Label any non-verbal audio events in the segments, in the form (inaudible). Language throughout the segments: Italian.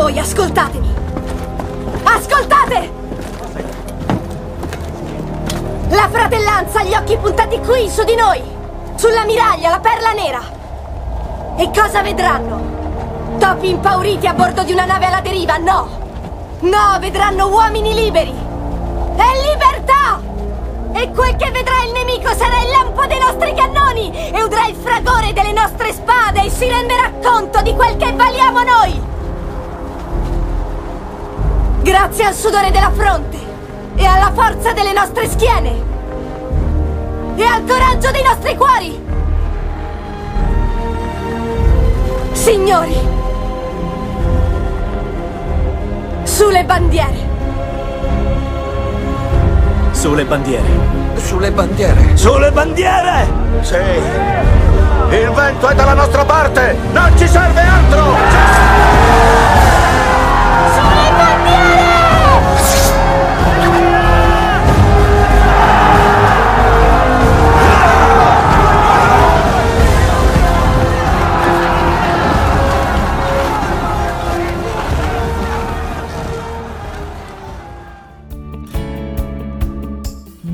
Voi ascoltatemi! Ascoltate! La fratellanza ha gli occhi puntati qui, su di noi! Sulla miraglia, la perla nera! E cosa vedranno? Topi impauriti a bordo di una nave alla deriva? No! No, vedranno uomini liberi! E libertà! E quel che vedrà il nemico sarà il lampo dei nostri cannoni! E udrà il fragore delle nostre spade e si renderà conto di quel che valiamo noi! Grazie al sudore della fronte e alla forza delle nostre schiene e al coraggio dei nostri cuori! Signori, sulle bandiere! Sulle bandiere. Sulle bandiere. Sulle bandiere! Sì. Il vento è dalla nostra parte! Non ci serve altro!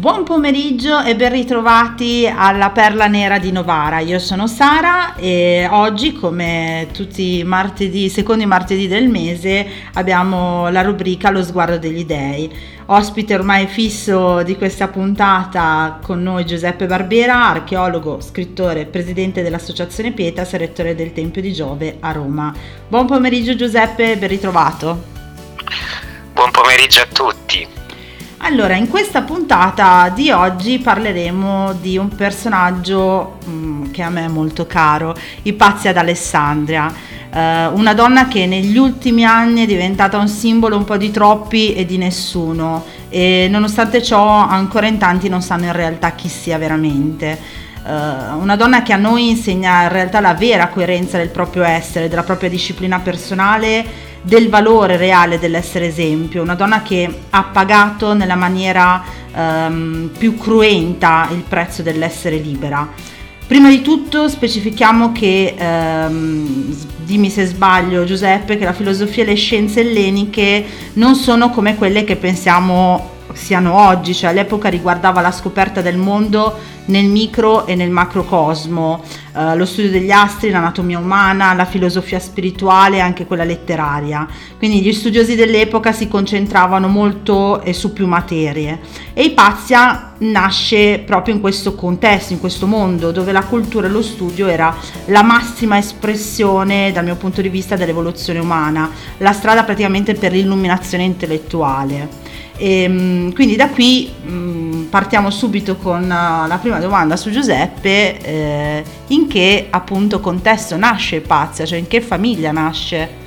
Buon pomeriggio e ben ritrovati alla Perla Nera di Novara. Io sono Sara e oggi, come tutti i martedì, secondi martedì del mese, abbiamo la rubrica Lo sguardo degli dei. Ospite ormai fisso di questa puntata con noi Giuseppe Barbera, archeologo, scrittore, presidente dell'Associazione Pietas e rettore del Tempio di Giove a Roma. Buon pomeriggio Giuseppe, ben ritrovato. Buon pomeriggio a tutti. Allora, in questa puntata di oggi parleremo di un personaggio mm, che a me è molto caro, Ipazia d'Alessandria, eh, una donna che negli ultimi anni è diventata un simbolo un po' di troppi e di nessuno e nonostante ciò ancora in tanti non sanno in realtà chi sia veramente. Eh, una donna che a noi insegna in realtà la vera coerenza del proprio essere, della propria disciplina personale del valore reale dell'essere esempio, una donna che ha pagato nella maniera ehm, più cruenta il prezzo dell'essere libera. Prima di tutto specifichiamo che, ehm, dimmi se sbaglio Giuseppe, che la filosofia e le scienze elleniche non sono come quelle che pensiamo siano oggi, cioè all'epoca riguardava la scoperta del mondo nel micro e nel macrocosmo, eh, lo studio degli astri, l'anatomia umana, la filosofia spirituale e anche quella letteraria. Quindi gli studiosi dell'epoca si concentravano molto eh, su più materie e Ipazia nasce proprio in questo contesto, in questo mondo dove la cultura e lo studio era la massima espressione dal mio punto di vista dell'evoluzione umana, la strada praticamente per l'illuminazione intellettuale. E, ehm, quindi da qui mh, partiamo subito con uh, la prima domanda su Giuseppe, eh, in che appunto contesto nasce Ipazia, cioè in che famiglia nasce?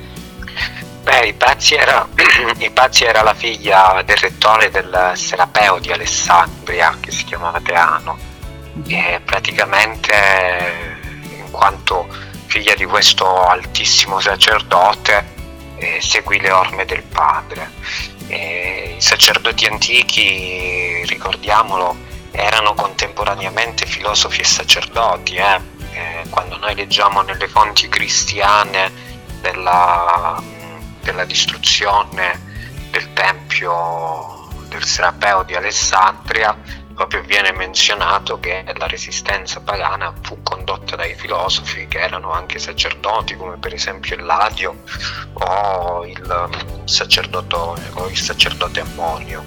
Beh, Ipazia era, (clears throat) era la figlia del rettore del Serapeo di Alessandria, che si chiamava Teano, e praticamente in quanto figlia di questo altissimo sacerdote eh, seguì le orme del padre eh, I sacerdoti antichi, ricordiamolo, erano contemporaneamente filosofi e sacerdoti. Eh? Quando noi leggiamo nelle fonti cristiane della, della distruzione del tempio del Serapeo di Alessandria, proprio viene menzionato che la resistenza pagana fu condotta dai filosofi che erano anche sacerdoti, come per esempio il Ladio o il, um, o il sacerdote Ammonio.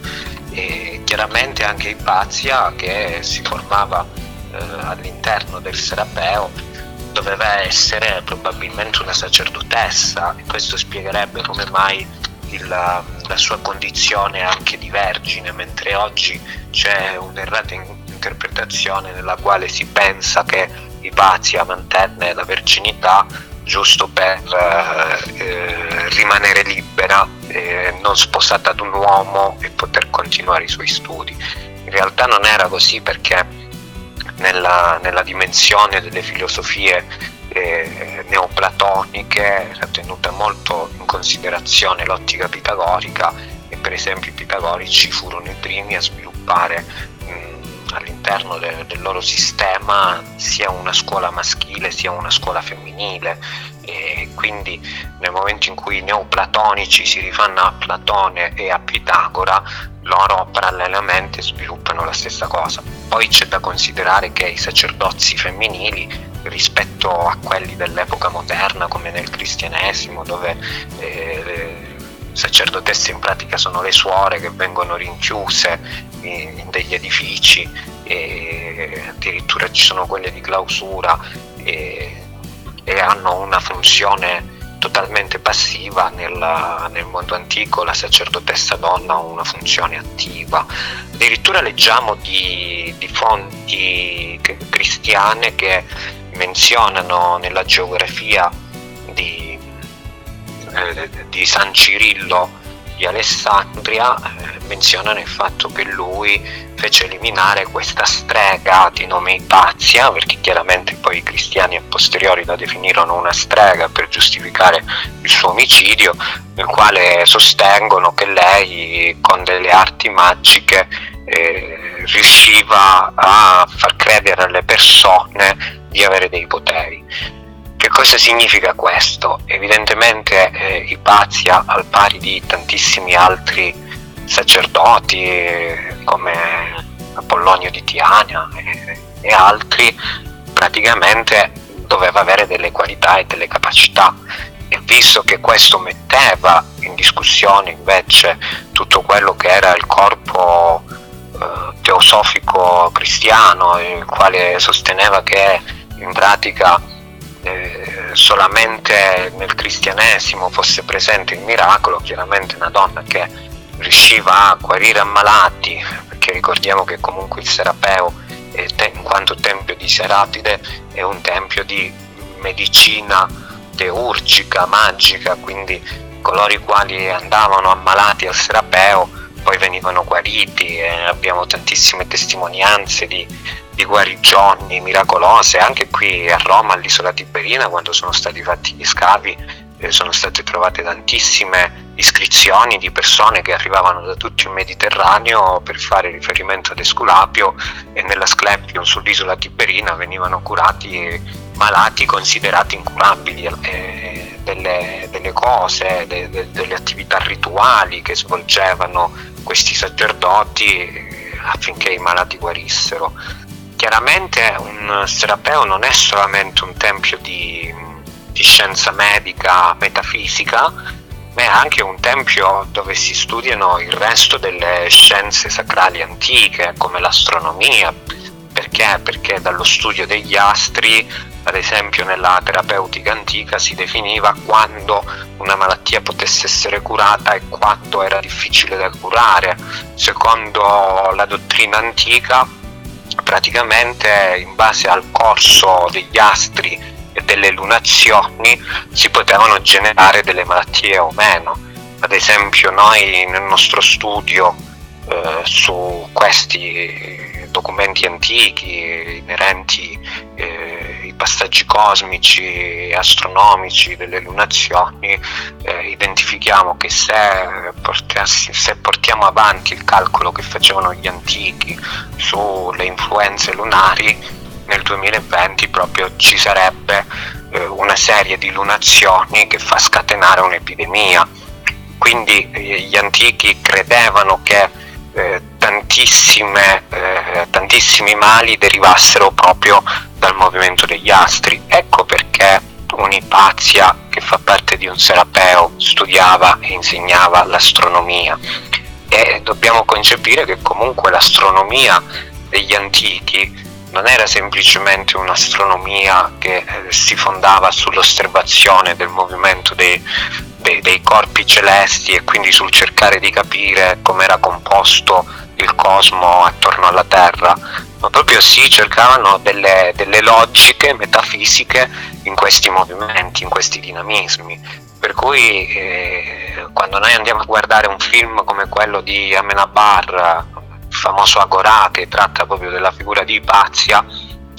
E chiaramente anche Ipazia, che si formava eh, all'interno del Serapeo, doveva essere probabilmente una sacerdotessa e questo spiegherebbe come mai il, la sua condizione anche di vergine, mentre oggi c'è un'errata interpretazione nella quale si pensa che Ipazia mantenne la verginità giusto per eh, eh, rimanere libera, eh, non sposata ad un uomo e poter continuare i suoi studi. In realtà non era così perché nella, nella dimensione delle filosofie eh, neoplatoniche era tenuta molto in considerazione l'ottica pitagorica e per esempio i pitagorici furono i primi a sviluppare mh, all'interno de- del loro sistema sia una scuola maschile sia una scuola femminile e quindi nel momento in cui i neoplatonici si rifanno a Platone e a Pitagora, loro parallelamente sviluppano la stessa cosa. Poi c'è da considerare che i sacerdozzi femminili rispetto a quelli dell'epoca moderna come nel cristianesimo dove eh, sacerdotesse in pratica sono le suore che vengono rinchiuse in, in degli edifici e addirittura ci sono quelle di clausura e, e hanno una funzione totalmente passiva nel, nel, mondo antico, la sacerdotessa donna ha una funzione attiva. Addirittura leggiamo di, di fonti cristiane che menzionano nella geografia di, eh, di San Cirillo di Alessandria eh, menzionano il fatto che lui fece eliminare questa strega di nome Ipazia, perché chiaramente poi i cristiani a posteriori la definirono una strega per giustificare il suo omicidio, nel quale sostengono che lei con delle arti magiche eh, riusciva a far credere alle persone di avere dei poteri. Che cosa significa questo? Evidentemente eh, Ipazia, al pari di tantissimi altri sacerdoti eh, come Apollonio di Tiana e, e altri, praticamente doveva avere delle qualità e delle capacità e visto che questo metteva in discussione invece tutto quello che era il corpo eh, teosofico cristiano, il quale sosteneva che in pratica eh, solamente nel cristianesimo fosse presente il miracolo, chiaramente una donna che riusciva a guarire ammalati, perché ricordiamo che comunque il Serapeo, in quanto tempio di Serapide, è un tempio di medicina teurgica, magica, quindi coloro i quali andavano ammalati al Serapeo poi venivano guariti e abbiamo tantissime testimonianze di di guarigioni miracolose, anche qui a Roma, all'isola Tiberina, quando sono stati fatti gli scavi, eh, sono state trovate tantissime iscrizioni di persone che arrivavano da tutto il Mediterraneo per fare riferimento ad Esculapio e nell'Asclepion sull'isola Tiberina venivano curati malati considerati incurabili. Eh, delle, delle, cose, de, de, delle attività rituali che svolgevano questi sacerdoti eh, affinché i malati guarissero. Chiaramente un serapeo non è solamente un tempio di, di scienza medica, metafisica, ma è anche un tempio dove si studiano il resto delle scienze sacrali antiche, come l'astronomia. Perché? Perché dallo studio degli astri, ad esempio nella terapeutica antica, si definiva quando una malattia potesse essere curata e quando era difficile da curare. Secondo la dottrina antica, praticamente in base al corso degli astri e delle lunazioni si potevano generare delle malattie o meno. Ad esempio noi nel nostro studio eh, su questi documenti antichi inerenti eh, ai passaggi cosmici e astronomici delle lunazioni, eh, identifichiamo che se, portassi, se portiamo avanti il calcolo che facevano gli antichi sulle influenze lunari, nel 2020 proprio ci sarebbe eh, una serie di lunazioni che fa scatenare un'epidemia. Quindi eh, gli antichi credevano che eh, eh, tantissimi mali derivassero proprio dal movimento degli astri. Ecco perché un'Ipazia che fa parte di un serapeo studiava e insegnava l'astronomia. E dobbiamo concepire che comunque l'astronomia degli antichi non era semplicemente un'astronomia che eh, si fondava sull'osservazione del movimento dei, dei, dei corpi celesti e quindi sul cercare di capire come era composto il cosmo attorno alla Terra, ma proprio si cercavano delle, delle logiche metafisiche in questi movimenti, in questi dinamismi. Per cui eh, quando noi andiamo a guardare un film come quello di Amenabar, il famoso Agorà, che tratta proprio della figura di Ipazia,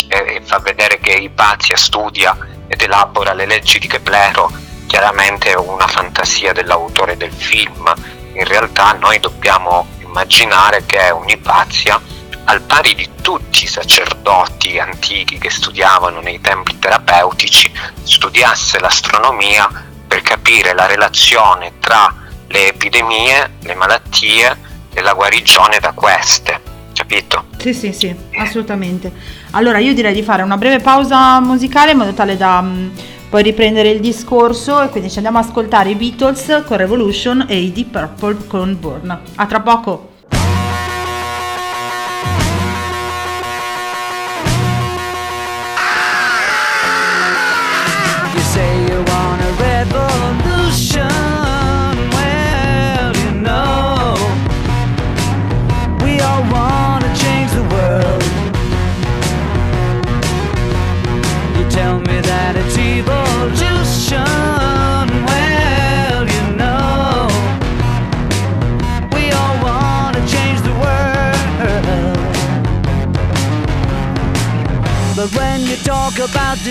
e, e fa vedere che Ipazia studia ed elabora le leggi di Keplero chiaramente una fantasia dell'autore del film, in realtà noi dobbiamo immaginare che un'Ipazia al pari di tutti i sacerdoti antichi che studiavano nei templi terapeutici, studiasse l'astronomia per capire la relazione tra le epidemie, le malattie e la guarigione da queste. Capito? Sì, sì, sì, assolutamente. Allora io direi di fare una breve pausa musicale in modo tale da mh, poi riprendere il discorso e quindi ci andiamo ad ascoltare i Beatles con Revolution e i Deep Purple con Burn. A tra poco!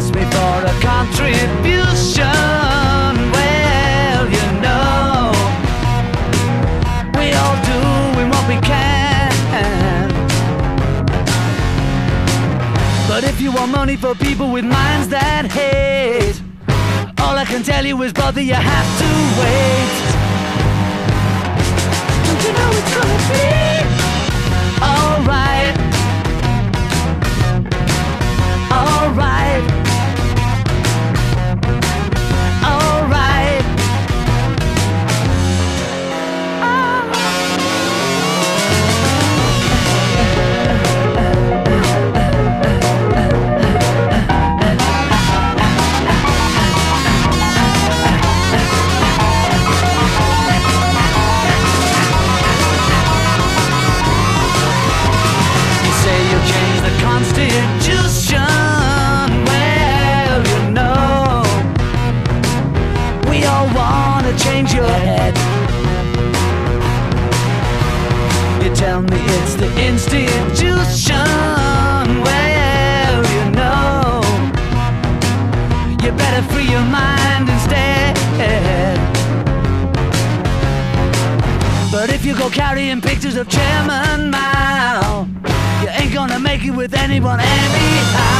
Asked me for a contribution. Well, you know, we all doing what we can. But if you want money for people with minds that hate, all I can tell you is, brother, you have to wait. Don't you know it's gonna be? Alright. The institution. Well, you know, you better free your mind instead. But if you go carrying pictures of Chairman Mao, you ain't gonna make it with anyone anyhow.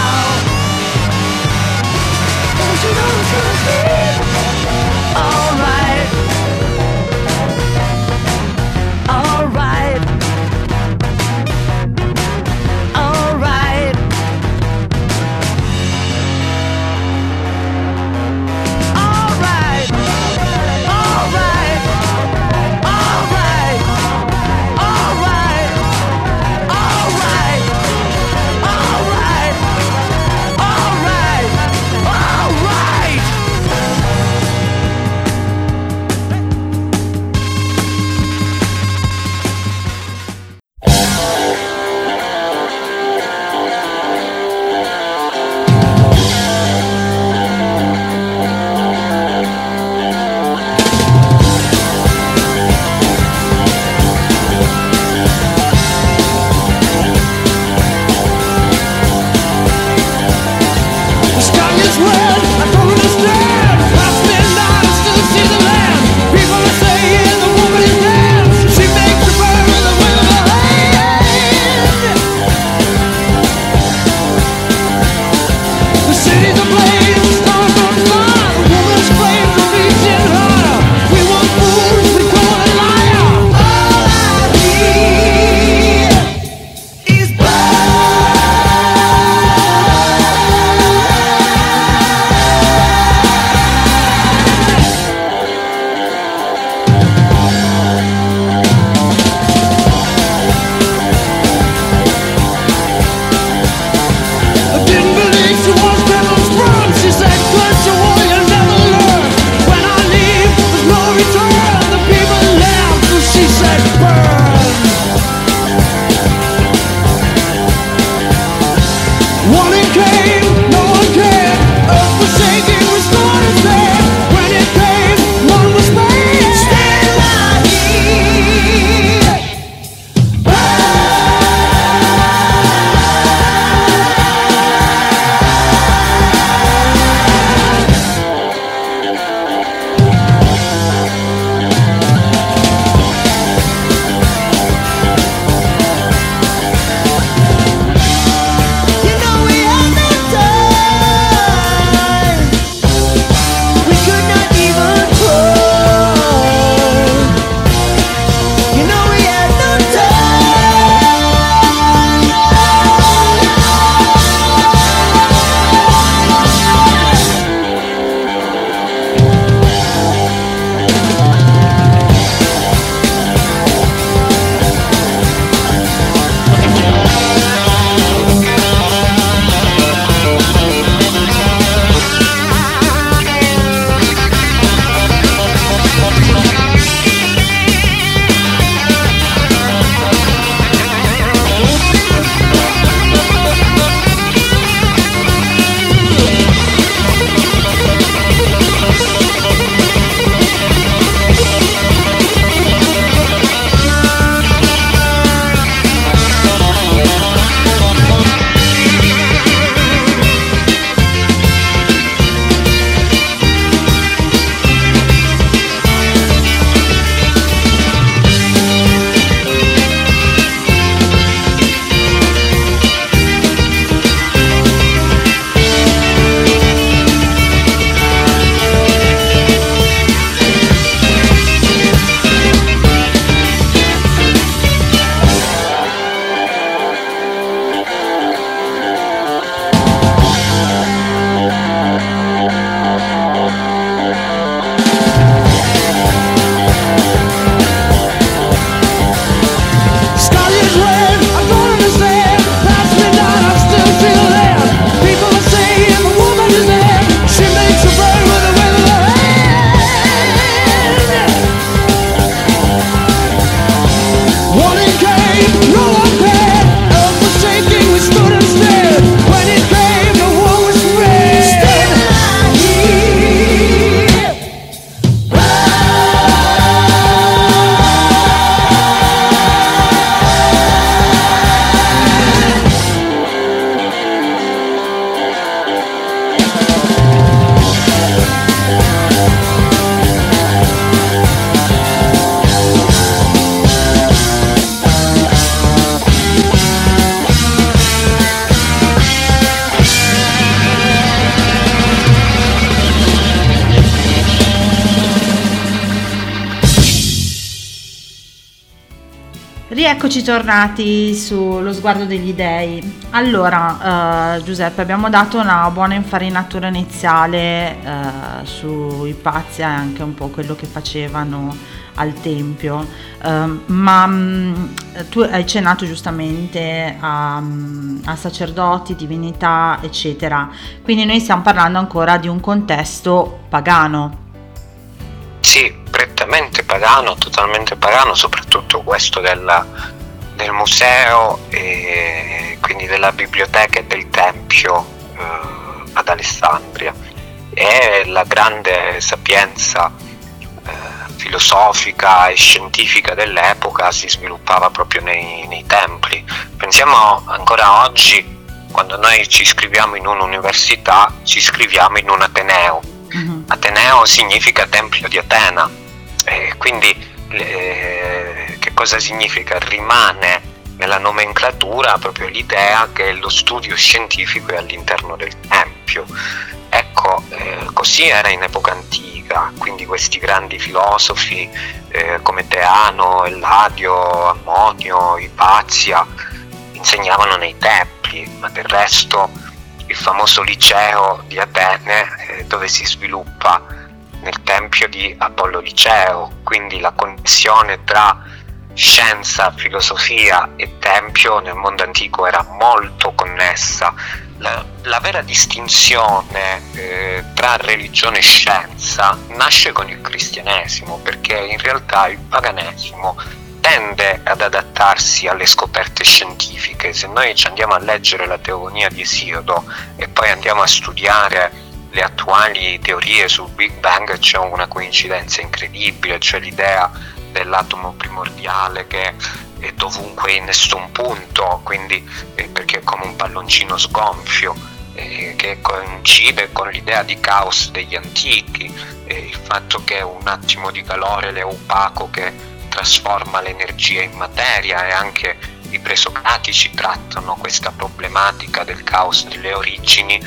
Eccoci tornati sullo sguardo degli dei. Allora, eh, Giuseppe, abbiamo dato una buona infarinatura iniziale eh, sui pazzi e anche un po' quello che facevano al Tempio, eh, ma mh, tu hai cenato giustamente a, a sacerdoti, divinità, eccetera. Quindi noi stiamo parlando ancora di un contesto pagano. Sì, prettamente pagano, totalmente pagano, soprattutto questo della, del museo e quindi della biblioteca e del tempio eh, ad Alessandria e la grande sapienza eh, filosofica e scientifica dell'epoca si sviluppava proprio nei, nei templi. Pensiamo ancora oggi, quando noi ci iscriviamo in un'università, ci iscriviamo in un Ateneo. Mhm. Ateneo significa Tempio di Atena, e quindi eh, cosa significa? Rimane nella nomenclatura proprio l'idea che lo studio scientifico è all'interno del Tempio. Ecco, eh, così era in epoca antica, quindi questi grandi filosofi eh, come Teano, Eladio, Ammonio, Ipazia insegnavano nei templi, ma del resto il famoso liceo di Atene eh, dove si sviluppa nel tempio di Apollo Liceo, quindi la connessione tra scienza, filosofia e tempio nel mondo antico era molto connessa. La, la vera distinzione eh, tra religione e scienza nasce con il cristianesimo, perché in realtà il paganesimo tende ad adattarsi alle scoperte scientifiche. Se noi ci andiamo a leggere la teogonia di Esiodo e poi andiamo a studiare le attuali teorie sul Big Bang c'è una coincidenza incredibile, cioè l'idea dell'atomo primordiale che è dovunque in nessun punto, quindi eh, perché è come un palloncino sgonfio, eh, che coincide con l'idea di caos degli antichi, eh, il fatto che un attimo di calore è opaco che trasforma l'energia in materia e anche i presocratici trattano questa problematica del caos delle origini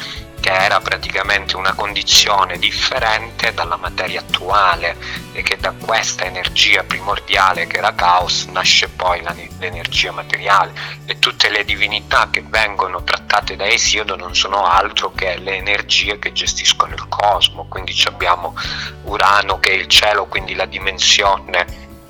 che era praticamente una condizione differente dalla materia attuale e che da questa energia primordiale che era caos nasce poi l'energia materiale. E tutte le divinità che vengono trattate da Esiodo non sono altro che le energie che gestiscono il cosmo, quindi abbiamo Urano che è il cielo, quindi la dimensione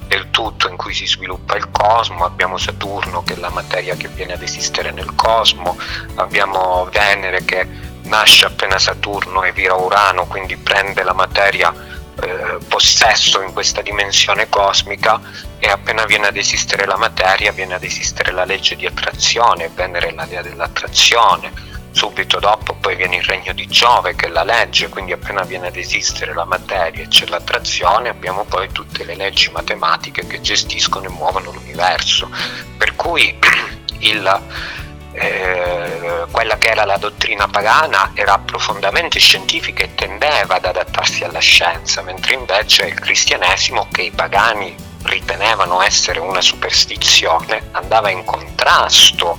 del tutto in cui si sviluppa il cosmo, abbiamo Saturno che è la materia che viene ad esistere nel cosmo, abbiamo Venere che nasce appena Saturno e vira Urano, quindi prende la materia eh, possesso in questa dimensione cosmica e appena viene ad esistere la materia viene ad esistere la legge di attrazione, Venere è la dea dell'attrazione, subito dopo poi viene il regno di Giove che è la legge, quindi appena viene ad esistere la materia e c'è l'attrazione abbiamo poi tutte le leggi matematiche che gestiscono e muovono l'universo, per cui (clears throat) il eh, quella che era la dottrina pagana era profondamente scientifica e tendeva ad adattarsi alla scienza, mentre invece il cristianesimo, che i pagani ritenevano essere una superstizione, andava in contrasto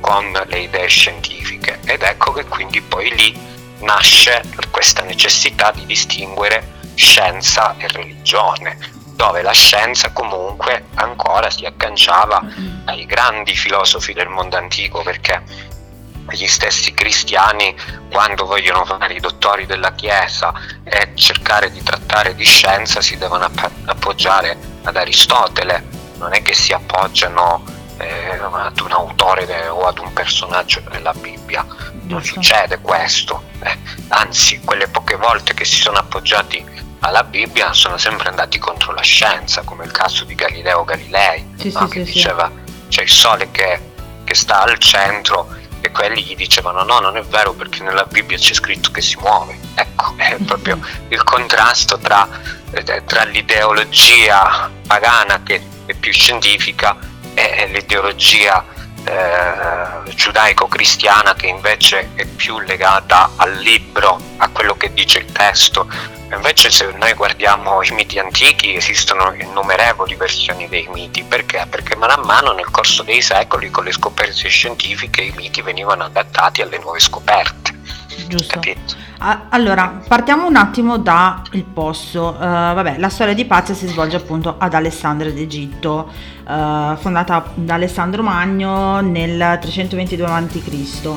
con le idee scientifiche. Ed ecco che quindi poi lì nasce questa necessità di distinguere scienza e religione, dove la scienza comunque ancora si agganciava ai grandi filosofi del mondo antico perché gli stessi cristiani quando vogliono fare i dottori della Chiesa e cercare di trattare di scienza si devono app- appoggiare ad Aristotele, non è che si appoggiano eh, ad un autore de- o ad un personaggio della Bibbia, non succede questo, eh, anzi quelle poche volte che si sono appoggiati alla Bibbia sono sempre andati contro la scienza, come il caso di Galileo Galilei, Sì, no? sì, che sì, diceva c'è il sole che, che sta al centro e quelli gli dicevano no, non è vero perché nella Bibbia c'è scritto che si muove. Ecco, è (laughs) proprio il contrasto tra, eh, tra l'ideologia pagana che è più scientifica e l'ideologia eh, giudaico-cristiana che invece è più legata al libro, a quello che dice il testo. Invece se noi guardiamo i miti antichi esistono innumerevoli versioni dei miti, perché? Perché mano a mano nel corso dei secoli con le scoperte scientifiche i miti venivano adattati alle nuove scoperte. Giusto. capito? Allora, partiamo un attimo dal posto. Eh, vabbè, la storia di Pazia si svolge appunto ad Alessandria d'Egitto, eh, fondata da Alessandro Magno nel 322 a.C.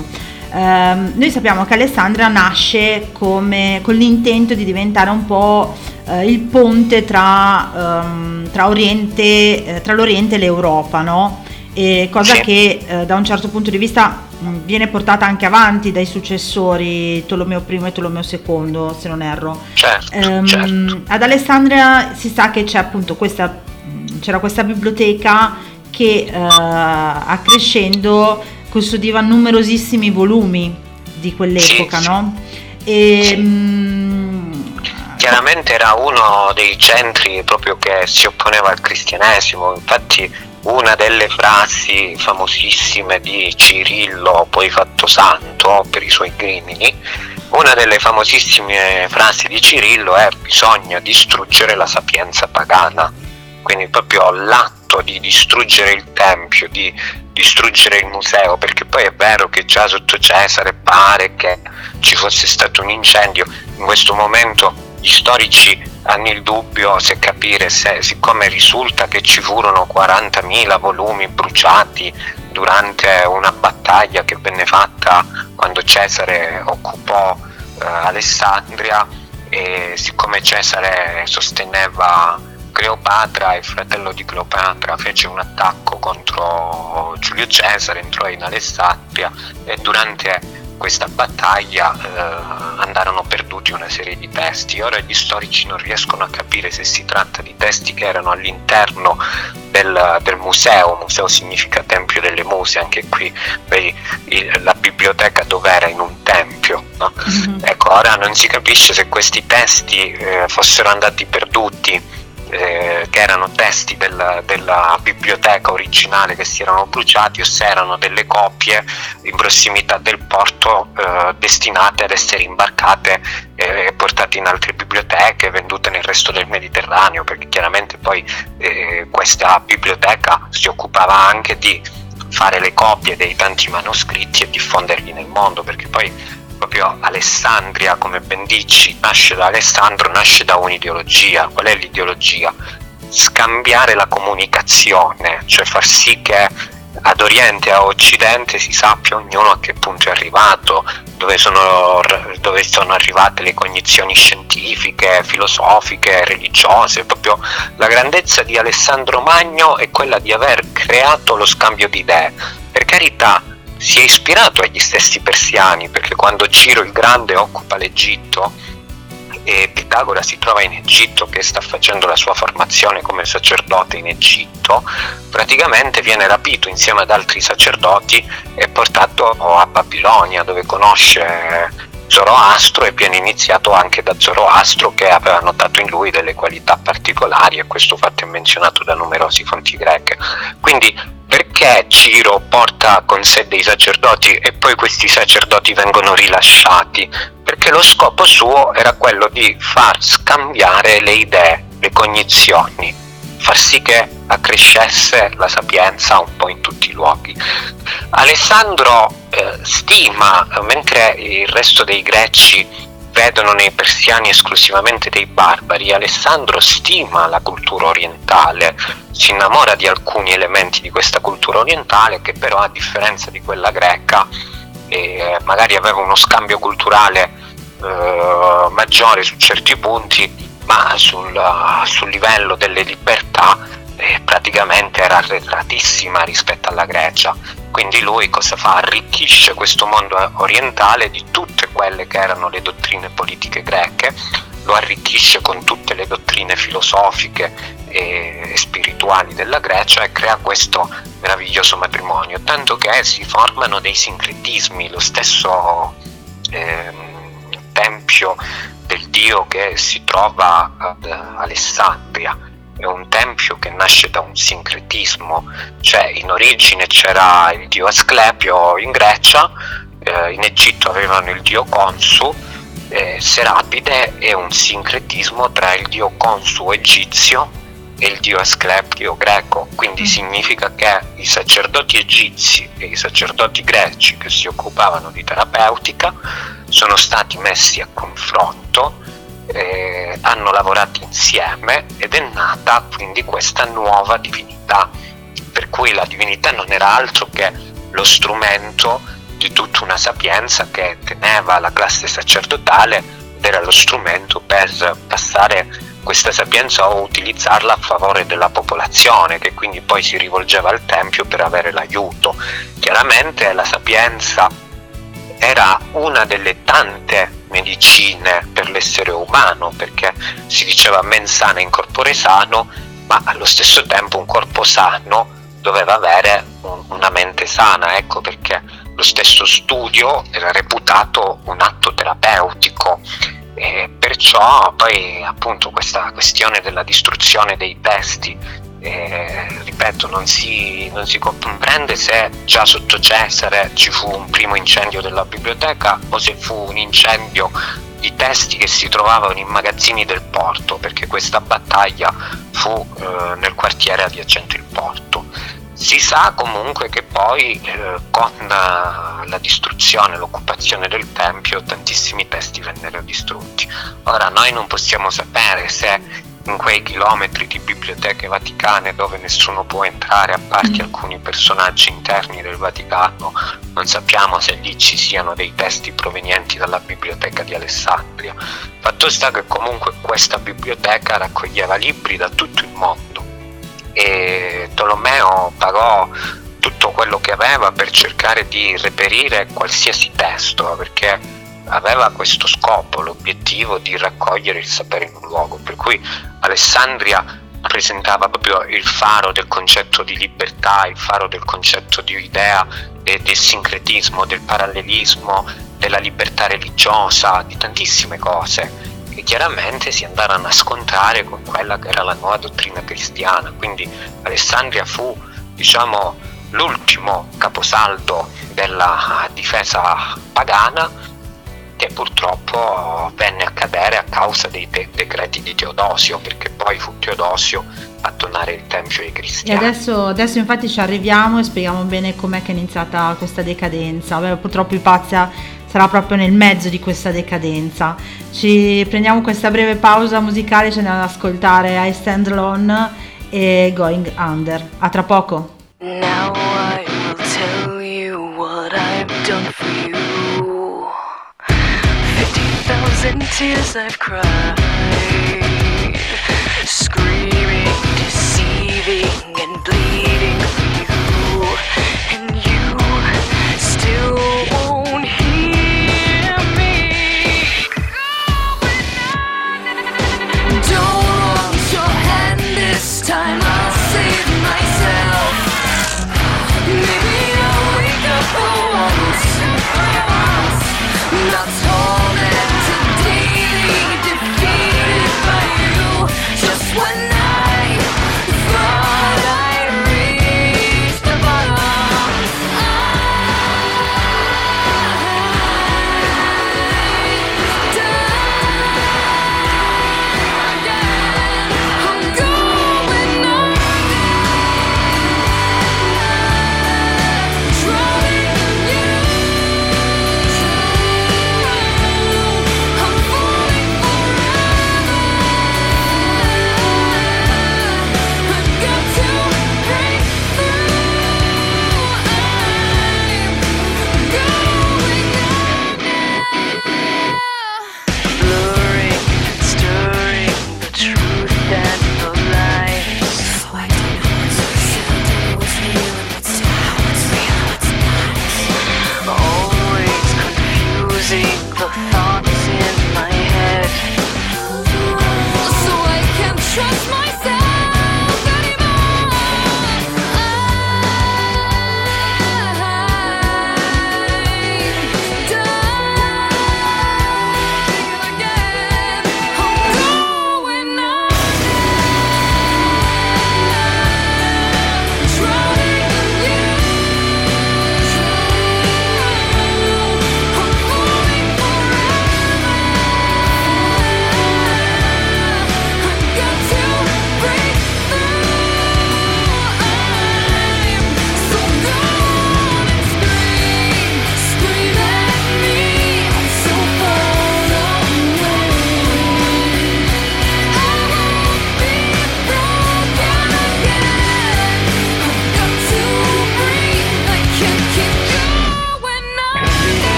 Ehm, noi sappiamo che Alessandria nasce come, con l'intento di diventare un po' eh, il ponte tra, ehm, tra Oriente, tra l'Oriente e l'Europa, no? E cosa Sì. che da un certo punto di vista viene portata anche avanti dai successori Tolomeo I e Tolomeo II, se non erro. Certo, Ehm, certo. Ad Alessandria si sa che c'è appunto questa, mh, c'era questa biblioteca che eh, accrescendo custodiva numerosissimi volumi di quell'epoca, Sì, sì. no? E, Sì. mh, Chiaramente era uno dei centri proprio che si opponeva al cristianesimo, infatti una delle frasi famosissime di Cirillo, poi fatto santo per i suoi crimini, una delle famosissime frasi di Cirillo è bisogna distruggere la sapienza pagana, quindi proprio l'atto di distruggere il tempio, di distruggere il museo, perché poi è vero che già sotto Cesare pare che ci fosse stato un incendio, in questo momento gli storici hanno il dubbio se capire se, siccome risulta che ci furono 40.000 volumi bruciati durante una battaglia che venne fatta quando Cesare occupò eh, Alessandria e siccome Cesare sosteneva Cleopatra, il fratello di Cleopatra fece un attacco contro Giulio Cesare, entrò in Alessandria e durante questa battaglia eh, andarono perduti una serie di testi. Ora gli storici non riescono a capire se si tratta di testi che erano all'interno del, del museo, museo significa tempio delle muse, anche qui vedi il- la biblioteca dove era in un tempio. no? Mhm. Ecco, ora non si capisce se questi testi eh, fossero andati perduti, eh, che erano testi del- della biblioteca originale che si erano bruciati o se erano delle copie in prossimità del porto eh, destinate ad essere imbarcate e portate in altre biblioteche, vendute nel resto del Mediterraneo, perché chiaramente poi eh, questa biblioteca si occupava anche di fare le copie dei tanti manoscritti e diffonderli nel mondo, perché poi proprio Alessandria, come ben dici, nasce da Alessandro, nasce da un'ideologia. Qual è l'ideologia? Scambiare la comunicazione, cioè far sì che ad Oriente e a Occidente si sappia ognuno a che punto è arrivato, dove sono, dove sono arrivate le cognizioni scientifiche, filosofiche, religiose. Proprio la grandezza di Alessandro Magno è quella di aver creato lo scambio di idee. Per carità, si è ispirato agli stessi persiani, perché quando Ciro il Grande occupa l'Egitto e Pitagora si trova in Egitto che sta facendo la sua formazione come sacerdote in Egitto, praticamente viene rapito insieme ad altri sacerdoti e portato a Babilonia dove conosce Zoroastro e viene iniziato anche da Zoroastro che aveva notato in lui delle qualità particolari e questo fatto è menzionato da numerose fonti greche. Quindi perché Ciro porta con sé dei sacerdoti e poi questi sacerdoti vengono rilasciati? Perché lo scopo suo era quello di far scambiare le idee, le cognizioni, far sì che accrescesse la sapienza un po' in tutti i luoghi. Alessandro eh, stima, mentre il resto dei greci vedono nei persiani esclusivamente dei barbari, Alessandro stima la cultura orientale, si innamora di alcuni elementi di questa cultura orientale che però a differenza di quella greca eh, magari aveva uno scambio culturale eh, maggiore su certi punti, ma sul, sul livello delle libertà eh, praticamente era arretratissima rispetto alla Grecia. Quindi lui cosa fa? Arricchisce questo mondo orientale di tutte quelle che erano le dottrine politiche greche, lo arricchisce con tutte le dottrine filosofiche e spirituali della Grecia e crea questo meraviglioso matrimonio, tanto che si formano dei sincretismi, lo stesso ehm, tempio del dio che si trova ad Alessandria è un tempio che nasce da un sincretismo, cioè in origine c'era il dio Asclepio in Grecia, eh, in Egitto avevano il dio Consu, eh, Serapide e un sincretismo tra il dio Consu egizio e il dio Asclepio greco, quindi Mm. significa che i sacerdoti egizi e i sacerdoti greci che si occupavano di terapeutica sono stati messi a confronto, eh, hanno lavorato insieme ed è nata quindi questa nuova divinità, per cui la divinità non era altro che lo strumento di tutta una sapienza che teneva la classe sacerdotale ed era lo strumento per passare questa sapienza o utilizzarla a favore della popolazione che quindi poi si rivolgeva al tempio per avere l'aiuto. Chiaramente la sapienza era una delle tante medicine per l'essere umano perché si diceva mens sana in corpore sano ma allo stesso tempo un corpo sano doveva avere un- una mente sana ecco perché lo stesso studio era reputato un atto terapeutico. E perciò poi appunto questa questione della distruzione dei testi eh, ripeto non si, non si comprende se già sotto Cesare ci fu un primo incendio della biblioteca o se fu un incendio di testi che si trovavano in magazzini del porto perché questa battaglia fu eh, nel quartiere adiacente il porto si sa comunque che poi eh, con eh, la distruzione, l'occupazione del Tempio, tantissimi testi vennero distrutti. Ora noi non possiamo sapere se in quei chilometri di biblioteche vaticane dove nessuno può entrare a parte alcuni personaggi interni del Vaticano, non sappiamo se lì ci siano dei testi provenienti dalla biblioteca di Alessandria. Fatto sta che comunque questa biblioteca raccoglieva libri da tutto il mondo e Tolomeo pagò tutto quello che aveva per cercare di reperire qualsiasi testo perché aveva questo scopo, l'obiettivo di raccogliere il sapere in un luogo, per cui Alessandria rappresentava proprio il faro del concetto di libertà, il faro del concetto di idea e del sincretismo, del parallelismo, della libertà religiosa, di tantissime cose che chiaramente si andarono a scontrare con quella che era la nuova dottrina cristiana. Quindi Alessandria fu, diciamo, l'ultimo caposaldo della difesa pagana che purtroppo venne a cadere a causa dei de- decreti di Teodosio, perché poi fu Teodosio a donare il tempio ai E cristiani. adesso, adesso infatti ci arriviamo e spieghiamo bene com'è che è iniziata questa decadenza. Beh, purtroppo Ipazia sarà proprio nel mezzo di questa decadenza. Ci prendiamo questa breve pausa musicale, ci andiamo ad ascoltare I Stand Alone e Going Under. A tra poco. Now I thousand tears I've cried, screaming, deceiving, and bleeding for you, and you still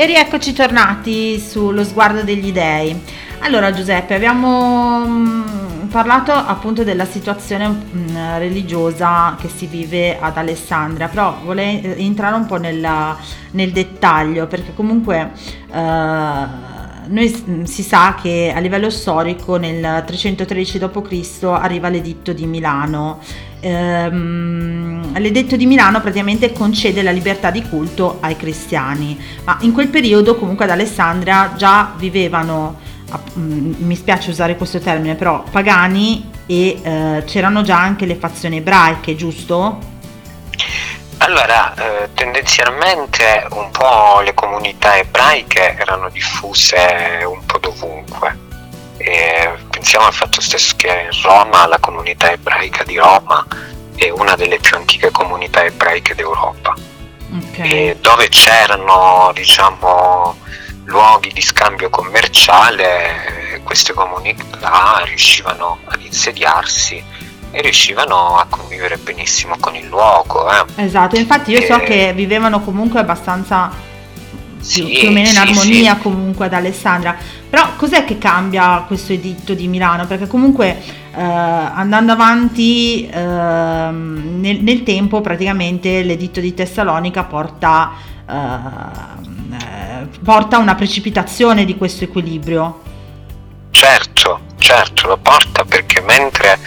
E rieccoci tornati sullo sguardo degli dei. Allora Giuseppe, abbiamo mm, parlato appunto della situazione mm, religiosa che si vive ad Alessandria, però vorrei entrare un po' nella- nel dettaglio perché comunque eh, noi mm, si sa che a livello storico nel 313 d.C. arriva l'editto di Milano. Ehm, l'edetto di Milano praticamente concede la libertà di culto ai cristiani, ma in quel periodo comunque ad Alessandria già vivevano, mm, mi spiace usare questo termine, però pagani e eh, c'erano già anche le fazioni ebraiche, giusto? Allora, eh, tendenzialmente un po' le comunità ebraiche erano diffuse un po' dovunque. E pensiamo al fatto stesso che Roma, la comunità ebraica di Roma, è una delle più antiche comunità ebraiche d'Europa. Ok. E dove c'erano, diciamo, luoghi di scambio commerciale, queste comunità riuscivano ad insediarsi e riuscivano a convivere benissimo con il luogo. eh. Esatto, infatti io so Eh, che vivevano comunque abbastanza Sì, più o meno in sì, armonia sì. comunque ad Alessandria. Però cos'è che cambia questo editto di Milano? Perché comunque eh, andando avanti ehm, nel, nel tempo praticamente l'editto di Tessalonica porta, ehm, eh, porta una precipitazione di questo equilibrio. Certo, certo, lo porta perché mentre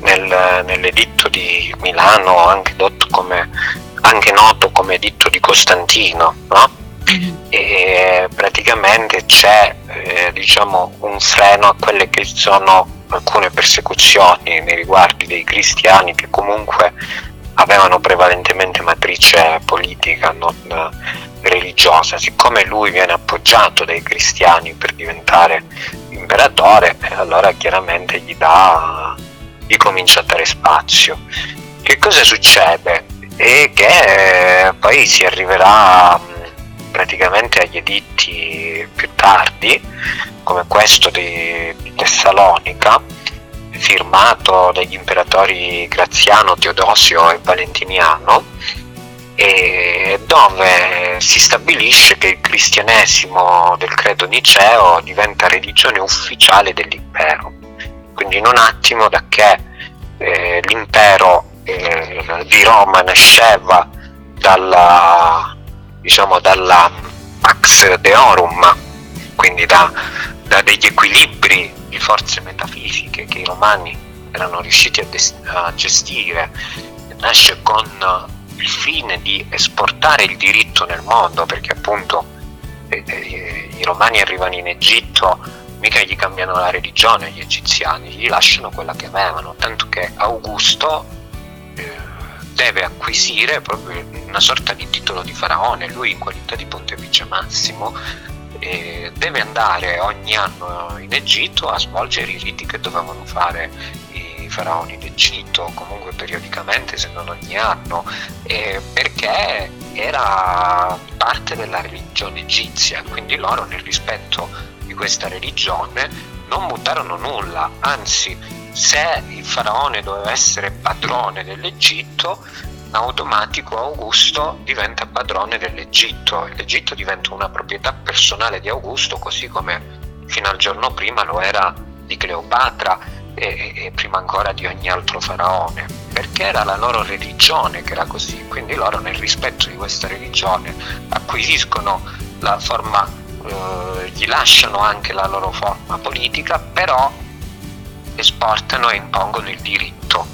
nel- nell'editto di Milano, anche, come- anche noto come editto di Costantino, no? E praticamente c'è eh, diciamo un freno a quelle che sono alcune persecuzioni nei riguardi dei cristiani che comunque avevano prevalentemente matrice politica, non eh, religiosa. Siccome lui viene appoggiato dai cristiani per diventare imperatore, eh, allora chiaramente gli dà gli comincia a dare spazio. Che cosa succede? E che eh, poi si arriverà praticamente agli editti più tardi, come questo di, Tessalonica, firmato dagli imperatori Graziano, Teodosio e Valentiniano, e dove si stabilisce che il cristianesimo del credo niceo diventa religione ufficiale dell'impero. Quindi in un attimo da che eh, l'impero eh, di Roma nasceva dalla, diciamo, dalla Pax Deorum, quindi da, da degli equilibri di forze metafisiche che i romani erano riusciti a, des- a gestire, nasce con il fine di esportare il diritto nel mondo, perché appunto eh, eh, i romani arrivano in Egitto, mica gli cambiano la religione agli egiziani, gli lasciano quella che avevano, tanto che Augusto deve acquisire proprio una sorta di titolo di faraone, lui in qualità di pontefice massimo eh, deve andare ogni anno in Egitto a svolgere i riti che dovevano fare i faraoni d'Egitto, comunque periodicamente se non ogni anno, eh, perché era parte della religione egizia, quindi loro nel rispetto di questa religione non buttarono nulla, anzi se il faraone doveva essere padrone dell'Egitto, automatico Augusto diventa padrone dell'Egitto. l'Egitto diventa una proprietà personale di Augusto, così come fino al giorno prima lo era di Cleopatra e, e prima ancora di ogni altro faraone, perché era la loro religione che era così, quindi loro nel rispetto di questa religione acquisiscono la forma, eh, gli lasciano anche la loro forma politica, però esportano e impongono il diritto.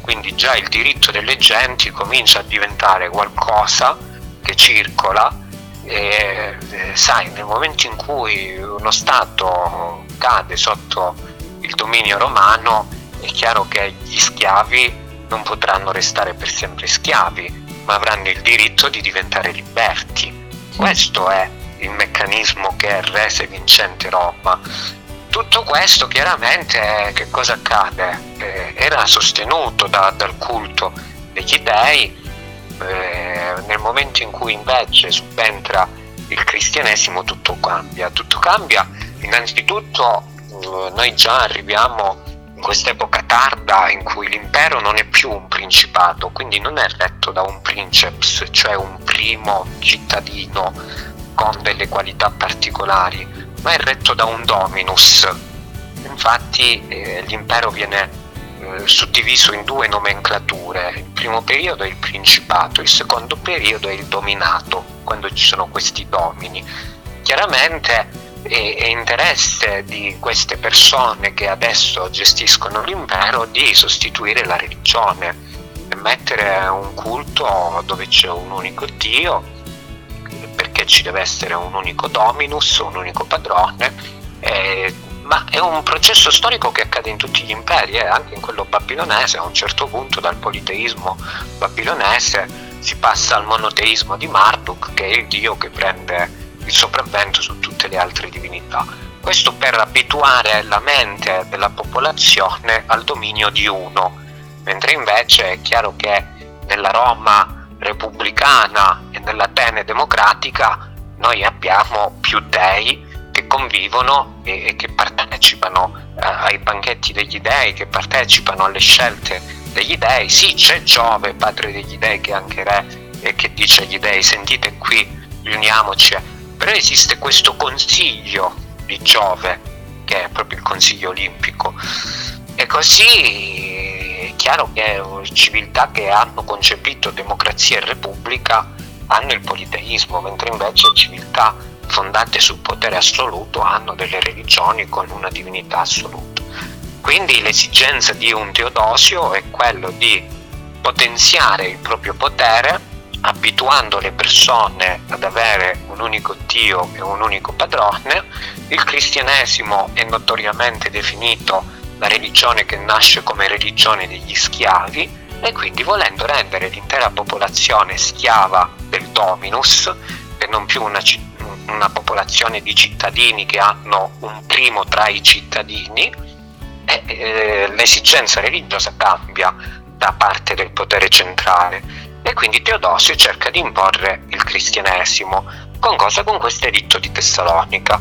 Quindi già il diritto delle genti comincia a diventare qualcosa che circola e eh, sai, nel momento in cui uno Stato cade sotto il dominio romano è chiaro che gli schiavi non potranno restare per sempre schiavi, ma avranno il diritto di diventare liberti. Questo è il meccanismo che rese vincente Roma tutto questo chiaramente che cosa accade? Eh, era sostenuto da- dal culto degli dei, eh, nel momento in cui invece subentra il cristianesimo tutto cambia. Tutto cambia innanzitutto eh, noi già arriviamo in quest'epoca tarda in cui l'impero non è più un principato, quindi non è retto da un princeps, cioè un primo cittadino con delle qualità particolari, ma è retto da un dominus. Infatti eh, l'impero viene eh, suddiviso in due nomenclature. Il primo periodo è il principato, il secondo periodo è il dominato, quando ci sono questi domini. Chiaramente è, è interesse di queste persone che adesso gestiscono l'impero di sostituire la religione e mettere un culto dove c'è un unico Dio perché ci deve essere un unico dominus, un unico padrone, eh, ma è un processo storico che accade in tutti gli imperi, eh, anche in quello babilonese, a un certo punto dal politeismo babilonese si passa al monoteismo di Marduk, che è il dio che prende il sopravvento su tutte le altre divinità. Questo per abituare la mente della popolazione al dominio di uno, mentre invece è chiaro che nella Roma repubblicana e nell'Atene democratica noi abbiamo più dei che convivono e, e che partecipano eh, ai banchetti degli dei, che partecipano alle scelte degli dei. Sì, c'è Giove, padre degli dei, che è anche re e che dice agli dei sentite qui, riuniamoci. Però esiste questo consiglio di Giove, che è proprio il consiglio olimpico. E così chiaro che civiltà che hanno concepito democrazia e repubblica hanno il politeismo, mentre invece civiltà fondate sul potere assoluto hanno delle religioni con una divinità assoluta. Quindi l'esigenza di un Teodosio è quello di potenziare il proprio potere abituando le persone ad avere un unico Dio e un unico padrone. Il cristianesimo è notoriamente definito la religione che nasce come religione degli schiavi e quindi volendo rendere l'intera popolazione schiava del dominus e non più una, una popolazione di cittadini che hanno un primo tra i cittadini, e, eh, l'esigenza religiosa cambia da parte del potere centrale e quindi Teodosio cerca di imporre il cristianesimo. Con cosa? Con questo editto di Tessalonica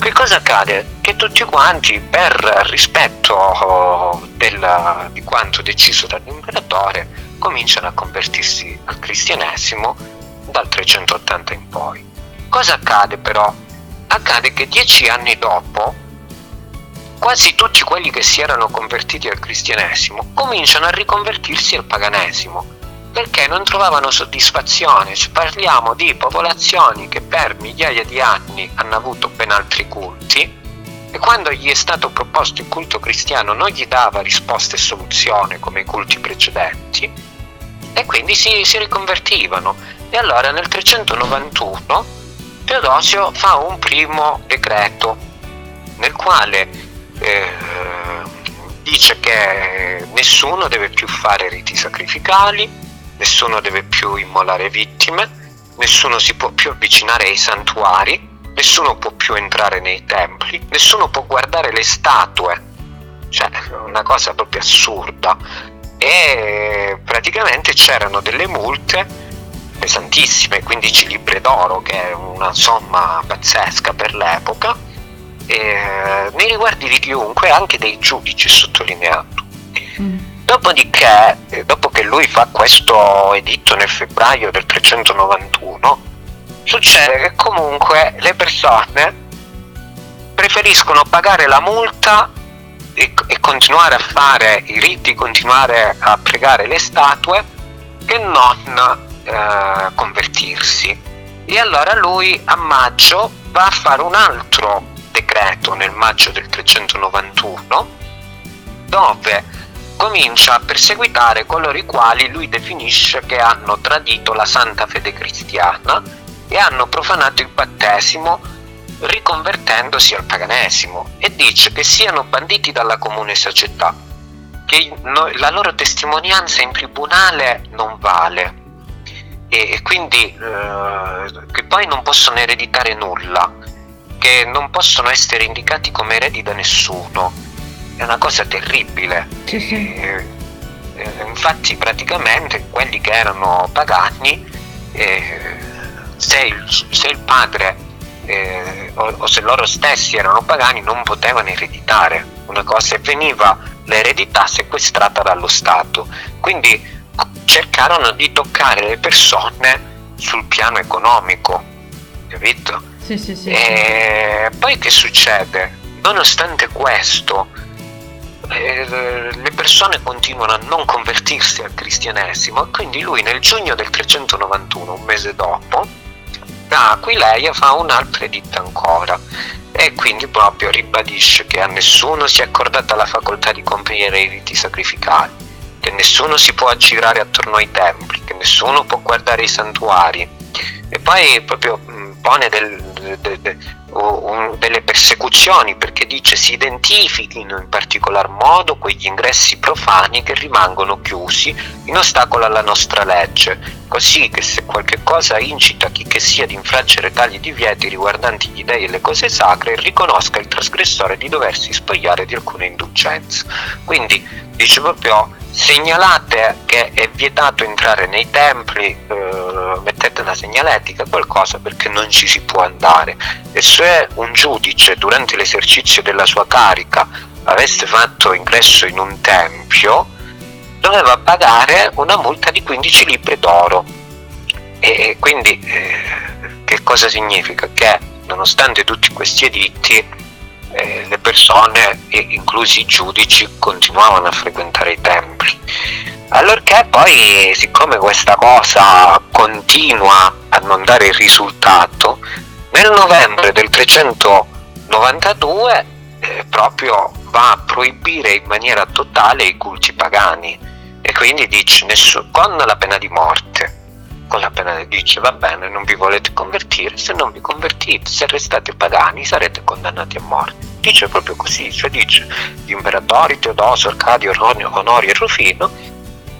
che cosa accade? Che tutti quanti, per rispetto oh, del, di quanto deciso dall'imperatore, cominciano a convertirsi al cristianesimo dal 380 in poi. Cosa accade però? Accade che dieci anni dopo, quasi tutti quelli che si erano convertiti al cristianesimo cominciano a riconvertirsi al paganesimo perché non trovavano soddisfazione. Ci parliamo di popolazioni che per migliaia di anni hanno avuto ben altri culti e quando gli è stato proposto il culto cristiano non gli dava risposta e soluzione come i culti precedenti e quindi si, si riconvertivano. E allora nel 391 Teodosio fa un primo decreto nel quale eh, dice che nessuno deve più fare riti sacrificali, nessuno deve più immolare vittime, nessuno si può più avvicinare ai santuari, nessuno può più entrare nei templi, nessuno può guardare le statue, cioè una cosa proprio assurda. E praticamente c'erano delle multe pesantissime, 15 libbre d'oro, che è una somma pazzesca per l'epoca, e nei riguardi di chiunque, anche dei giudici sottolineato. Mm. Dopodiché, eh, dopo che lui fa questo editto nel febbraio del 391, succede che comunque le persone preferiscono pagare la multa e, e continuare a fare i riti, continuare a pregare le statue, che non eh, convertirsi. E allora lui a maggio va a fare un altro decreto nel maggio del 391 dove comincia a perseguitare coloro i quali lui definisce che hanno tradito la santa fede cristiana e hanno profanato il battesimo riconvertendosi al paganesimo e dice che siano banditi dalla comune società, che la loro testimonianza in tribunale non vale. E quindi eh, che poi non possono ereditare nulla, che non possono essere indicati come eredi da nessuno è una cosa terribile. Sì, sì. Eh, eh, infatti praticamente quelli che erano pagani, eh, se, il, se, il, padre eh, o, o, se loro stessi erano pagani non potevano ereditare una cosa e veniva l'eredità sequestrata dallo Stato. Quindi cercarono di toccare le persone sul piano economico, capito? Sì, sì, sì. E poi che succede? Nonostante questo, eh, le persone continuano a non convertirsi al cristianesimo e quindi lui nel giugno del 391, un mese dopo, da Aquileia fa un'altra editta ancora. E quindi proprio ribadisce che a nessuno si è accordata la facoltà di compiere i riti sacrificali, che nessuno si può aggirare attorno ai templi, che nessuno può guardare i santuari. E poi proprio mh, pone del, de- de- un- delle persecuzioni perché dice si identifichino in particolar modo quegli ingressi profani che rimangono chiusi in ostacolo alla nostra legge, così che se qualche cosa incita chi che sia ad infraggere tali divieti riguardanti gli dei e le cose sacre, riconosca il trasgressore di doversi spogliare di alcune indulgenze. Quindi dice proprio segnalate che è vietato entrare nei templi, eh, mettete una segnaletica, qualcosa perché non ci si può andare. E se un giudice durante l'esercizio della sua carica avesse fatto ingresso in un tempio, doveva pagare una multa di 15 libbre d'oro. E quindi eh, che cosa significa? Che nonostante tutti questi editti, eh, le persone, inclusi i giudici, continuavano a frequentare i templi. Allorché poi, siccome questa cosa continua a non dare risultato, nel novembre del 392 eh, proprio va a proibire in maniera totale i culti pagani e quindi dice nessu- con la pena di morte con la pena dice va bene non vi volete convertire se non vi convertite se restate pagani sarete condannati a morte. Dice proprio così cioè dice gli imperatori Teodosio, Arcadio, Ronio, Onori e Rufino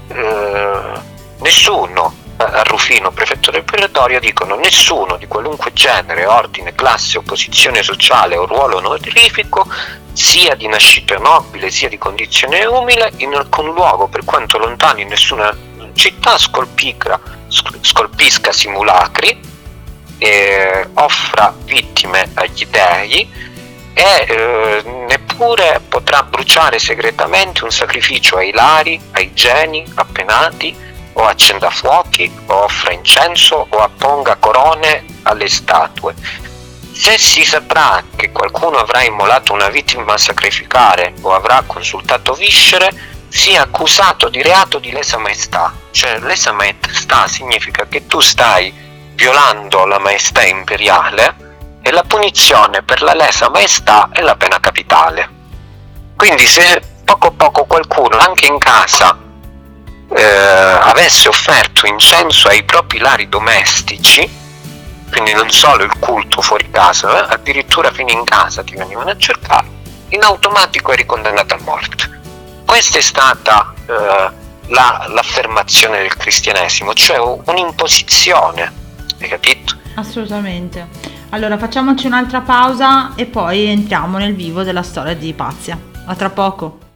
eh, nessuno a Rufino, prefetto del Pretorio, dicono nessuno di qualunque genere, ordine, classe o posizione sociale o ruolo onorifico, sia di nascita nobile sia di condizione umile, in alcun luogo, per quanto lontano in nessuna città, scolpica, scolpisca simulacri, eh, offra vittime agli dei e eh, neppure potrà bruciare segretamente un sacrificio ai lari, ai geni, appenati, o accenda fuochi, o offra incenso, o apponga corone alle statue. Se si saprà che qualcuno avrà immolato una vittima a sacrificare o avrà consultato viscere, sia accusato di reato di lesa maestà. Cioè lesa maestà significa che tu stai violando la maestà imperiale e la punizione per la lesa maestà è la pena capitale. Quindi se poco poco qualcuno anche in casa eh, avesse offerto incenso ai propri lari domestici, quindi non solo il culto fuori casa, eh, addirittura fino in casa ti venivano a cercare, in automatico eri condannato a morte. Questa è stata eh, la, l'affermazione del cristianesimo, cioè un'imposizione, hai capito? Assolutamente. Allora facciamoci un'altra pausa e poi entriamo nel vivo della storia di Ipazia. A tra poco.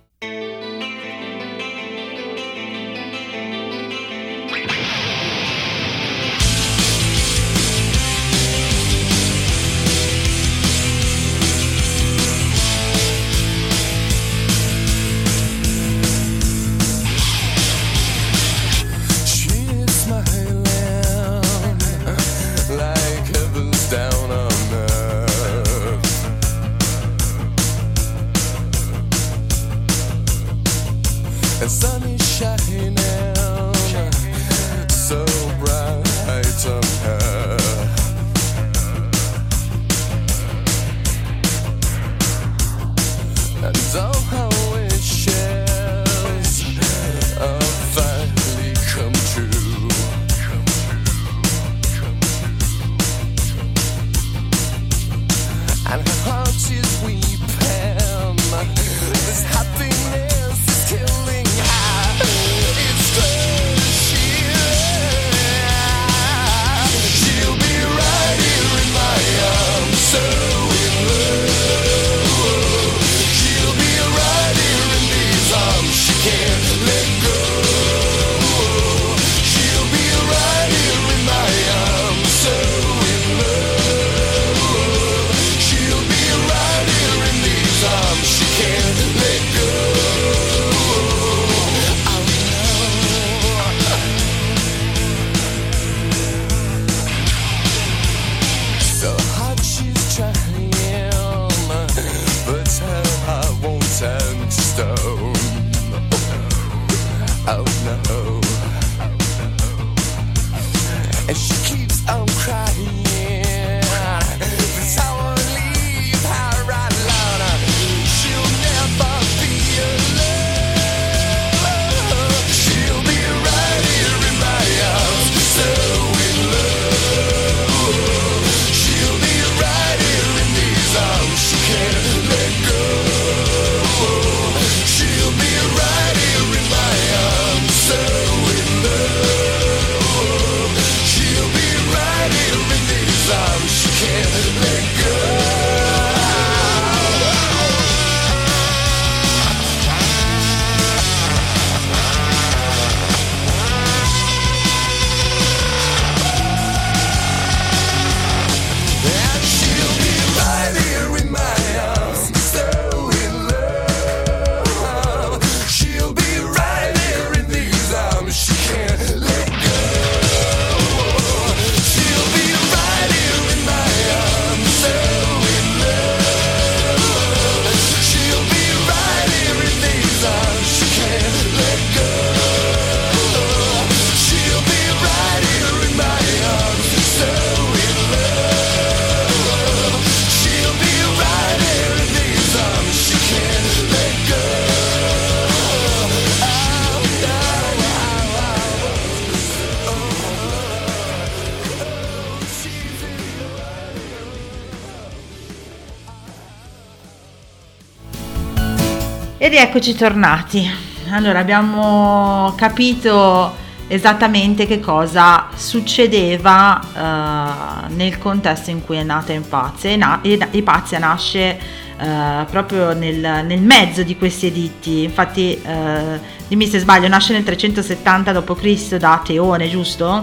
E rieccoci tornati. Allora, abbiamo capito esattamente che cosa succedeva eh, nel contesto in cui è nata Ipazia. E na- Ipazia nasce eh, proprio nel, nel mezzo di questi editti. Infatti, eh, dimmi se sbaglio, nasce nel 370 d.C. da Teone, giusto?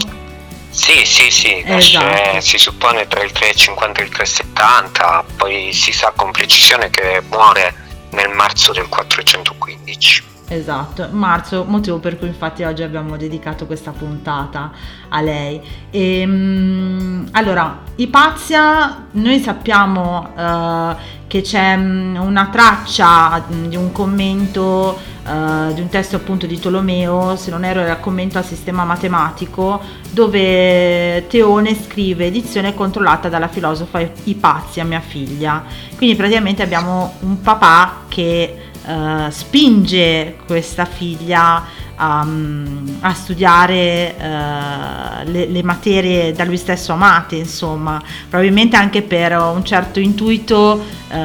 Sì, sì, sì, nasce, Esatto. si suppone tra il 350 e il 370, poi si sa con precisione che muore nel marzo del 415. Esatto, marzo, motivo per cui infatti oggi abbiamo dedicato questa puntata a lei. Ehm, allora, Ipazia, noi sappiamo eh, che c'è mm, una traccia mm, di un commento, eh, di un testo appunto di Tolomeo, se non erro era commento al sistema matematico, dove Teone scrive edizione controllata dalla filosofa Ipazia, mia figlia. Quindi praticamente abbiamo un papà che eh, spinge questa figlia a, a studiare eh, le, le materie da lui stesso amate, insomma, probabilmente anche per un certo intuito eh,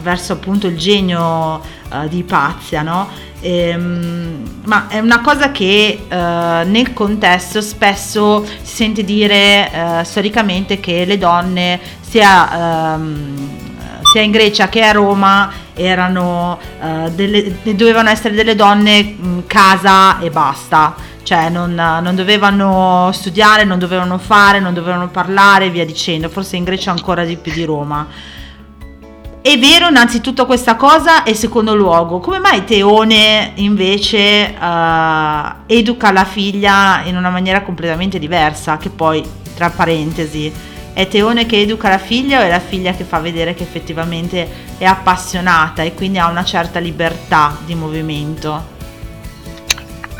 verso appunto il genio di Ipazia, no? Ehm, ma è una cosa che eh, nel contesto spesso si sente dire eh, storicamente che le donne sia, ehm, sia in Grecia che a Roma erano eh, delle, dovevano essere delle donne mh, casa e basta cioè non, non dovevano studiare, non dovevano fare, non dovevano parlare e via dicendo, forse in Grecia ancora di più di Roma. È vero innanzitutto questa cosa e secondo luogo, come mai Teone invece eh, educa la figlia in una maniera completamente diversa, che poi, tra parentesi, è Teone che educa la figlia o è la figlia che fa vedere che effettivamente è appassionata e quindi ha una certa libertà di movimento?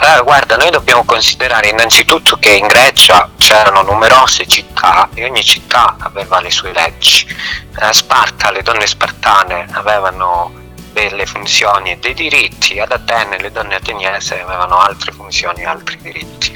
Eh, guarda, noi dobbiamo considerare innanzitutto che in Grecia c'erano numerose città e ogni città aveva le sue leggi. A Sparta le donne spartane avevano delle funzioni e dei diritti, ad Atene le donne ateniesi avevano altre funzioni e altri diritti.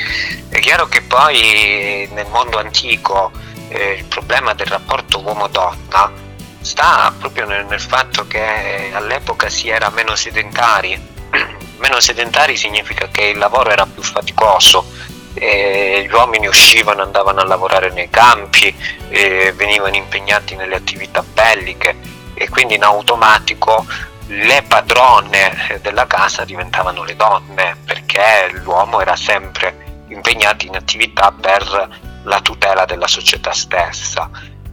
È chiaro che poi nel mondo antico eh, il problema del rapporto uomo-donna sta proprio nel, nel fatto che all'epoca si era meno sedentari. (clears throat) Meno sedentari significa che il lavoro era più faticoso, gli uomini uscivano, andavano a lavorare nei campi, venivano impegnati nelle attività belliche e quindi in automatico le padrone della casa diventavano le donne perché l'uomo era sempre impegnato in attività per la tutela della società stessa.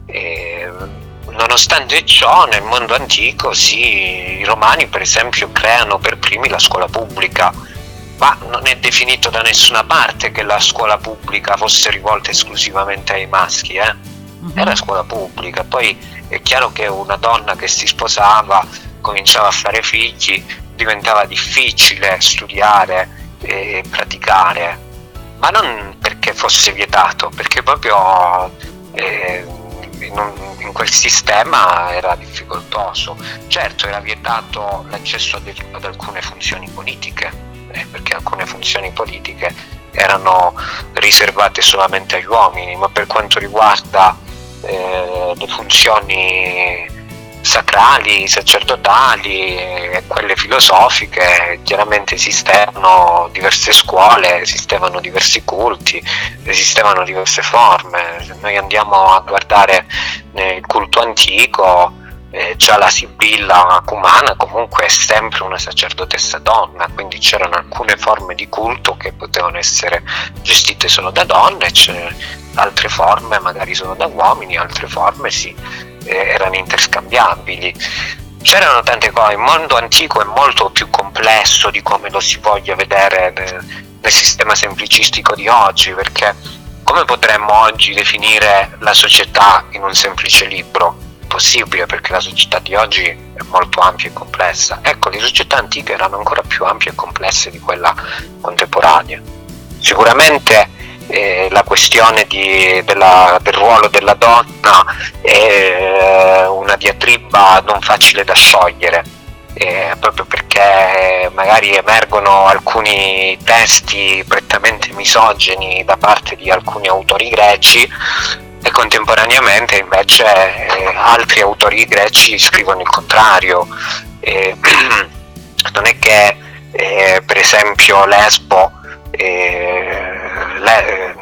E, Nonostante ciò, nel mondo antico sì, i romani per esempio creano per primi la scuola pubblica, ma non è definito da nessuna parte che la scuola pubblica fosse rivolta esclusivamente ai maschi, eh? era scuola pubblica, poi è chiaro che una donna che si sposava, cominciava a fare figli, diventava difficile studiare eh, praticare, ma non perché fosse vietato, perché proprio eh, in, un- in quel sistema era difficoltoso. Certo era vietato l'accesso ad, ad alcune funzioni politiche, eh, perché alcune funzioni politiche erano riservate solamente agli uomini, ma per quanto riguarda eh, le funzioni sacrali, sacerdotali e quelle filosofiche, chiaramente esistevano diverse scuole, esistevano diversi culti, esistevano diverse forme. Se noi andiamo a guardare nel culto antico, eh, già la Sibilla Cumana comunque è sempre una sacerdotessa donna, quindi c'erano alcune forme di culto che potevano essere gestite solo da donne, altre forme magari solo da uomini, altre forme sì, eh, erano interscambiabili. C'erano tante cose, il mondo antico è molto più complesso di come lo si voglia vedere nel, nel sistema semplicistico di oggi, perché come potremmo oggi definire la società in un semplice libro? Impossibile perché la società di oggi è molto ampia e complessa. Ecco, le società antiche erano ancora più ampie e complesse di quella contemporanea. Sicuramente eh, la questione di- della- del ruolo della donna è una diatriba non facile da sciogliere, eh, proprio perché magari emergono alcuni testi prettamente misogeni da parte di alcuni autori greci e contemporaneamente invece eh, altri autori greci scrivono il contrario. Eh, (clears throat) non è che eh, per esempio Lesbo eh, le-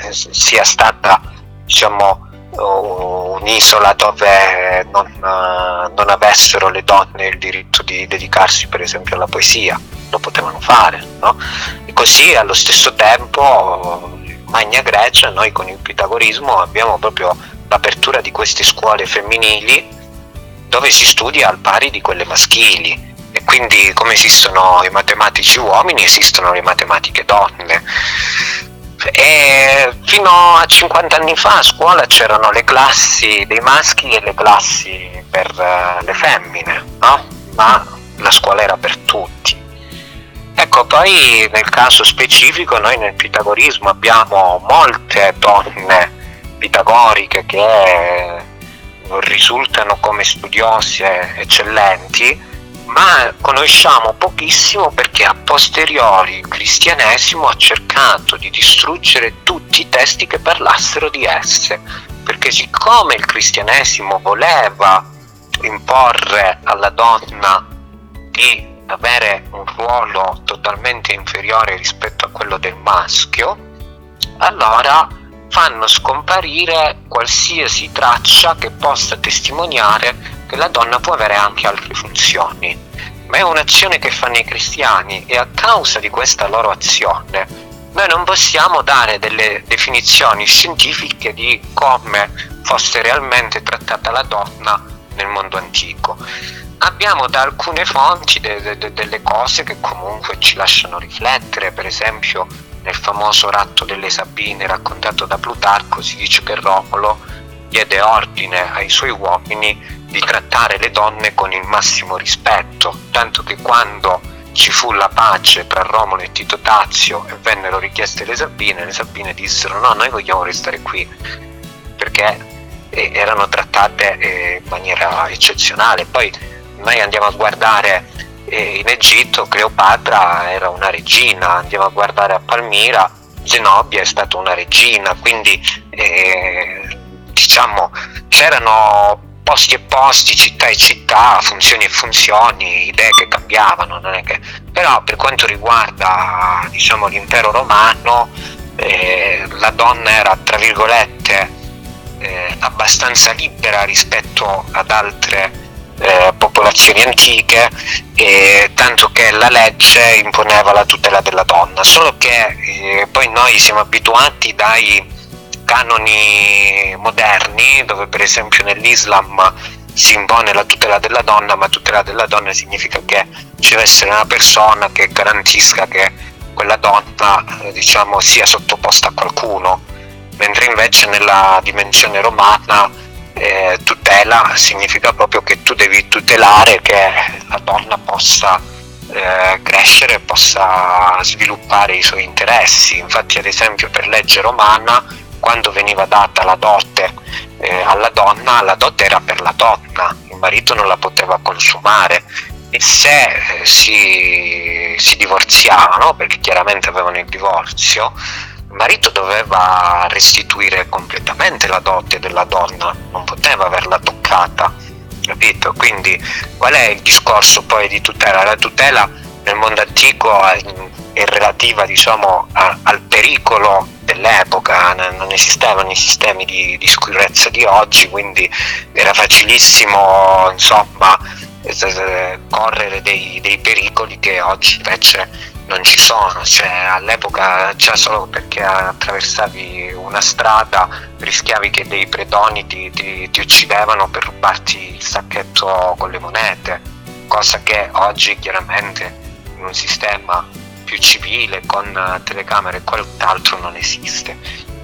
eh, sia stata diciamo un'isola dove non, eh, non avessero le donne il diritto di dedicarsi per esempio alla poesia, lo potevano fare, no? E così allo stesso tempo Magna Grecia noi con il pitagorismo abbiamo proprio l'apertura di queste scuole femminili dove si studia al pari di quelle maschili. E quindi come esistono i matematici uomini esistono le matematiche donne e fino a 50 anni fa a scuola c'erano le classi dei maschi e le classi per eh, le femmine no? ma la scuola era per tutti ecco poi nel caso specifico noi nel pitagorismo abbiamo molte donne pitagoriche che risultano come studiose eccellenti ma conosciamo pochissimo perché a posteriori il cristianesimo ha cercato di distruggere tutti i testi che parlassero di esse, perché siccome il cristianesimo voleva imporre alla donna di avere un ruolo totalmente inferiore rispetto a quello del maschio, allora fanno scomparire qualsiasi traccia che possa testimoniare che la donna può avere anche altre funzioni. Ma è un'azione che fanno i cristiani e a causa di questa loro azione noi non possiamo dare delle definizioni scientifiche di come fosse realmente trattata la donna nel mondo antico. Abbiamo da alcune fonti de- de- de- delle cose che comunque ci lasciano riflettere, per esempio nel famoso ratto delle Sabine raccontato da Plutarco si dice che Romolo diede ordine ai suoi uomini di trattare le donne con il massimo rispetto, tanto che quando ci fu la pace tra Romolo e Tito Tazio e vennero richieste le Sabine, le Sabine dissero no, noi vogliamo restare qui, perché eh, erano trattate eh, in maniera eccezionale. Poi noi andiamo a guardare eh, in Egitto, Cleopatra era una regina, andiamo a guardare a Palmira, Zenobia è stata una regina, quindi eh, diciamo c'erano posti e posti, città e città, funzioni e funzioni, idee che cambiavano, che... però per quanto riguarda diciamo, l'impero romano eh, la donna era tra virgolette eh, abbastanza libera rispetto ad altre eh, popolazioni antiche, eh, tanto che la legge imponeva la tutela della donna, solo che eh, poi noi siamo abituati dai canoni moderni, dove per esempio nell'Islam si impone la tutela della donna, ma tutela della donna significa che ci deve essere una persona che garantisca che quella donna eh, diciamo, sia sottoposta a qualcuno, mentre invece nella dimensione romana eh, tutela significa proprio che tu devi tutelare che la donna possa eh, crescere possa sviluppare i suoi interessi. Infatti, ad esempio, per legge romana, quando veniva data la dote eh, alla donna, la dote era per la donna, il marito non la poteva consumare e se eh, si, si divorziavano, perché chiaramente avevano il divorzio, il marito doveva restituire completamente la dote della donna, non poteva averla toccata, capito? Quindi qual è il discorso poi di tutela? La tutela nel mondo antico è, è relativa diciamo a- al pericolo dell'epoca, non esistevano i sistemi di, di sicurezza di oggi, quindi era facilissimo insomma correre dei, dei pericoli che oggi invece non ci sono, cioè all'epoca già solo perché attraversavi una strada rischiavi che dei predoni ti, ti- ti uccidevano per rubarti il sacchetto con le monete, cosa che oggi chiaramente in un sistema più civile con eh, telecamere e quant'altro non esiste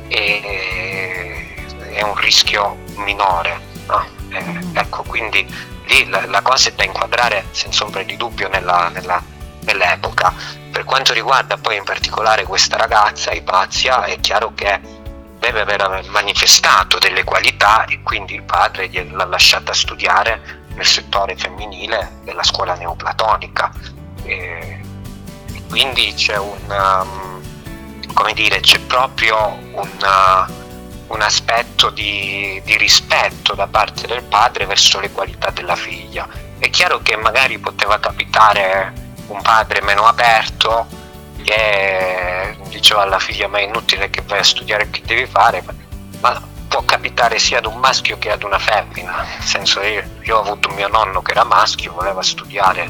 e è un rischio minore. no? Eh, ecco, quindi lì la, la cosa è da inquadrare senza ombra di dubbio nella- nella- nell'epoca. Per quanto riguarda poi in particolare questa ragazza, Ipazia, è chiaro che deve aver manifestato delle qualità e quindi il padre gliel'ha lasciata studiare nel settore femminile della scuola neoplatonica. E quindi c'è un, um, dire, c'è proprio un, uh, un aspetto di, di rispetto da parte del padre verso le qualità della figlia. È chiaro che magari poteva capitare un padre meno aperto che diceva alla figlia ma è inutile che vai a studiare che devi fare, ma- può capitare sia ad un maschio che ad una femmina, nel senso io, io ho avuto mio nonno che era maschio, voleva studiare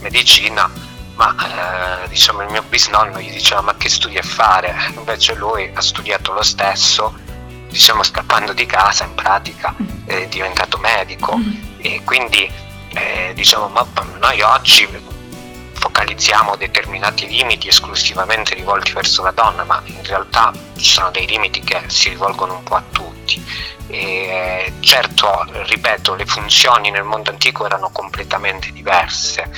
medicina, ma eh, diciamo il mio bisnonno gli diceva ma che studi a fare? Invece lui ha studiato lo stesso, diciamo scappando di casa in pratica, è diventato medico e quindi eh, diciamo ma noi oggi focalizziamo determinati limiti esclusivamente rivolti verso la donna, ma in realtà ci sono dei limiti che si rivolgono un po' a tutti. E certo, ripeto, le funzioni nel mondo antico erano completamente diverse,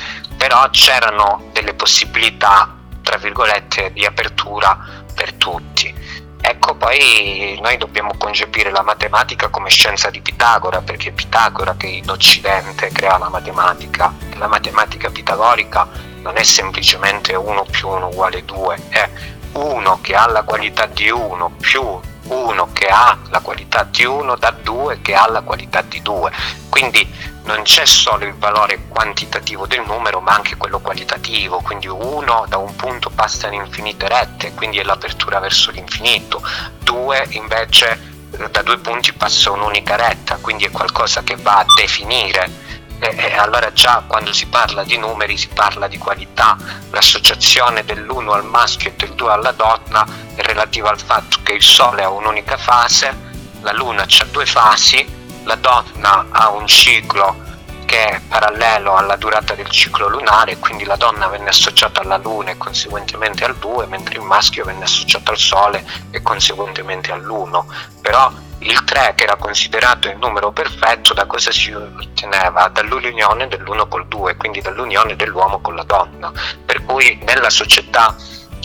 però c'erano delle possibilità, tra virgolette, di apertura per tutti. Ecco, poi noi dobbiamo concepire la matematica come scienza di Pitagora, perché è Pitagora che in Occidente crea la matematica. La matematica pitagorica non è semplicemente 1 più 1 uguale 2, è 1 che ha la qualità di 1 più 1 che ha la qualità di 1 da 2 che ha la qualità di 2. Quindi non c'è solo il valore quantitativo del numero, ma anche quello qualitativo. Quindi 1 da un punto passa in infinite rette, quindi è l'apertura verso l'infinito. 2 invece eh, da due punti passa un'unica retta, quindi è qualcosa che va a definire e, e allora già quando si parla di numeri si parla di qualità, l'associazione dell'1 al maschio e del 2 alla donna è relativa al fatto che il Sole ha un'unica fase, la Luna ha due fasi, la donna ha un ciclo che è parallelo alla durata del ciclo lunare, quindi la donna venne associata alla Luna e conseguentemente al 2, mentre il maschio venne associato al Sole e conseguentemente all'1. Però il 3, che era considerato il numero perfetto, da cosa si otteneva? Dall'unione dell'1 col 2, quindi dall'unione dell'uomo con la donna. Per cui nella società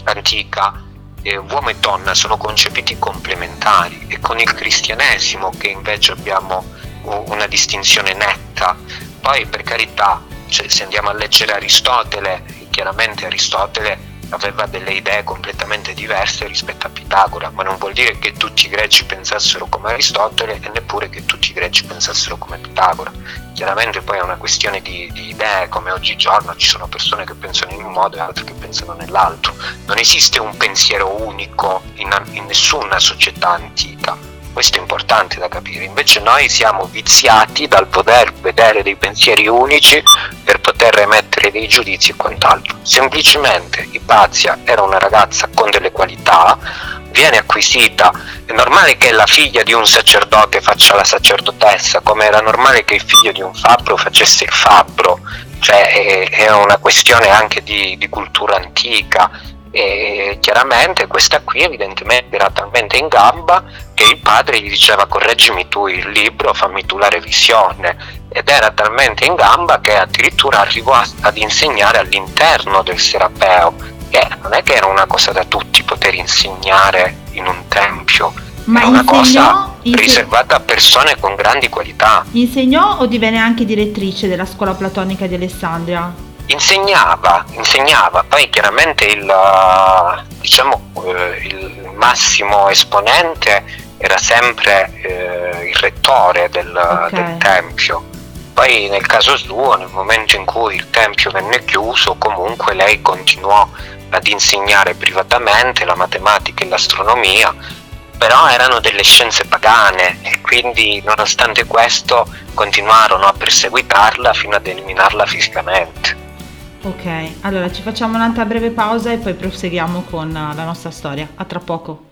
antica eh, uomo e donna sono concepiti complementari e con il cristianesimo che invece abbiamo una distinzione netta. Poi per carità, cioè, se andiamo a leggere Aristotele, chiaramente Aristotele aveva delle idee completamente diverse rispetto a Pitagora, ma non vuol dire che tutti i greci pensassero come Aristotele e neppure che tutti i greci pensassero come Pitagora. Chiaramente poi è una questione di, di idee, come oggigiorno ci sono persone che pensano in un modo e altre che pensano nell'altro. Non esiste un pensiero unico in, in nessuna società antica. Questo è importante da capire, invece noi siamo viziati dal poter vedere dei pensieri unici per poter emettere dei giudizi e quant'altro. Semplicemente Ipazia era una ragazza con delle qualità, viene acquisita, è normale che la figlia di un sacerdote faccia la sacerdotessa, come era normale che il figlio di un fabbro facesse il fabbro, cioè è, è una questione anche di, di cultura antica e chiaramente questa qui evidentemente era talmente in gamba che il padre gli diceva correggimi tu il libro, fammi tu la revisione ed era talmente in gamba che addirittura arrivò ad insegnare all'interno del Serapeo che non è che era una cosa da tutti poter insegnare in un tempio Ma è una insegnò- cosa inse- riservata a persone con grandi qualità Insegnò o divenne anche direttrice della scuola platonica di Alessandria? Insegnava, insegnava, poi chiaramente il, eh, diciamo, eh, il massimo esponente era sempre eh, il rettore del, Ok. del tempio. Poi nel caso suo, nel momento in cui il tempio venne chiuso, comunque lei continuò ad insegnare privatamente la matematica e l'astronomia, però erano delle scienze pagane e quindi nonostante questo continuarono a perseguitarla fino ad eliminarla fisicamente. Ok, allora ci facciamo un'altra breve pausa e poi proseguiamo con la nostra storia. A tra poco.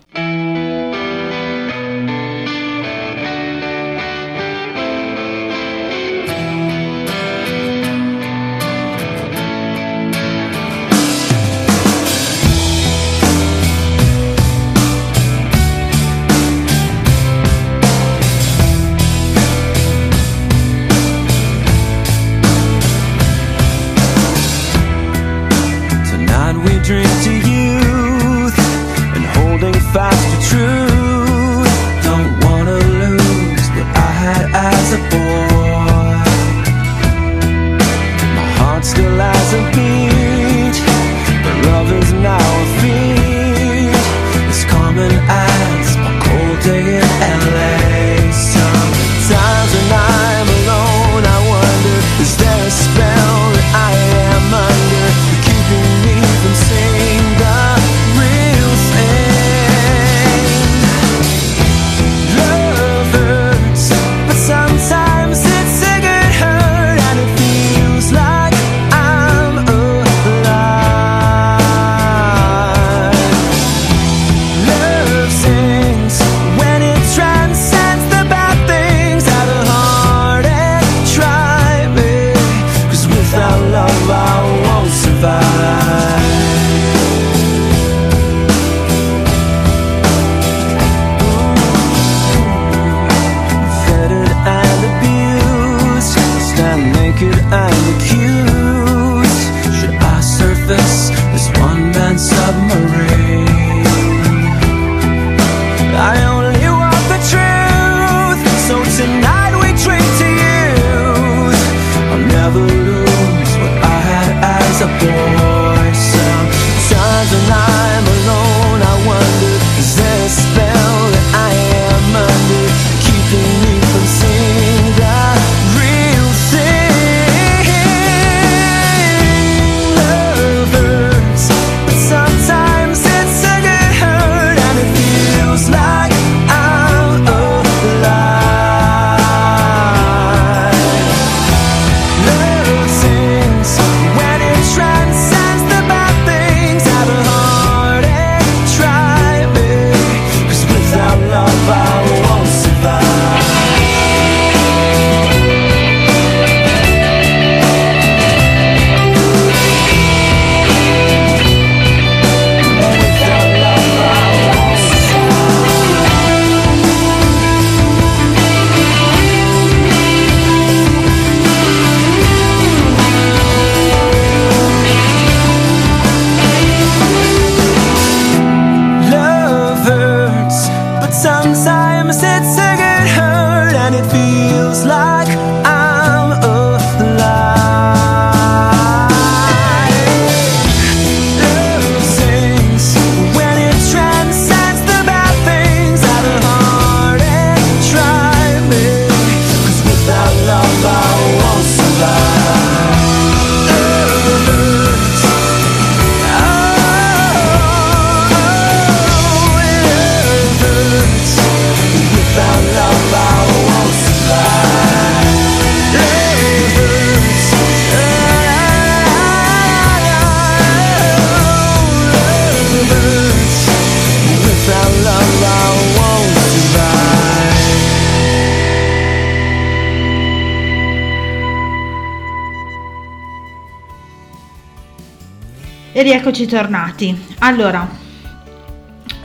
E rieccoci tornati. Allora,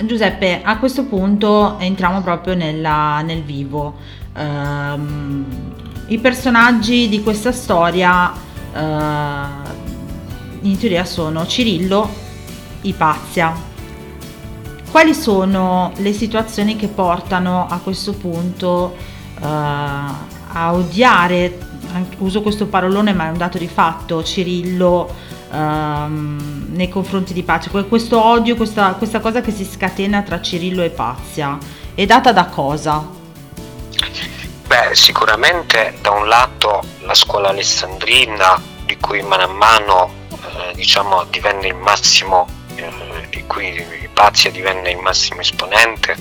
Giuseppe, a questo punto entriamo proprio nella- nel vivo. Ehm, I personaggi di questa storia eh, in teoria sono Cirillo, Ipazia. Quali sono le situazioni che portano a questo punto eh, a odiare, uso questo parolone ma è un dato di fatto, Cirillo ehm, nei confronti di Pazia? Que- Questo odio, questa, questa cosa che si scatena tra Cirillo e Pazia è data da cosa? Beh, sicuramente da un lato la scuola alessandrina, di cui mano a mano eh, diciamo, divenne il massimo, eh, di cui Pazia divenne il massimo esponente,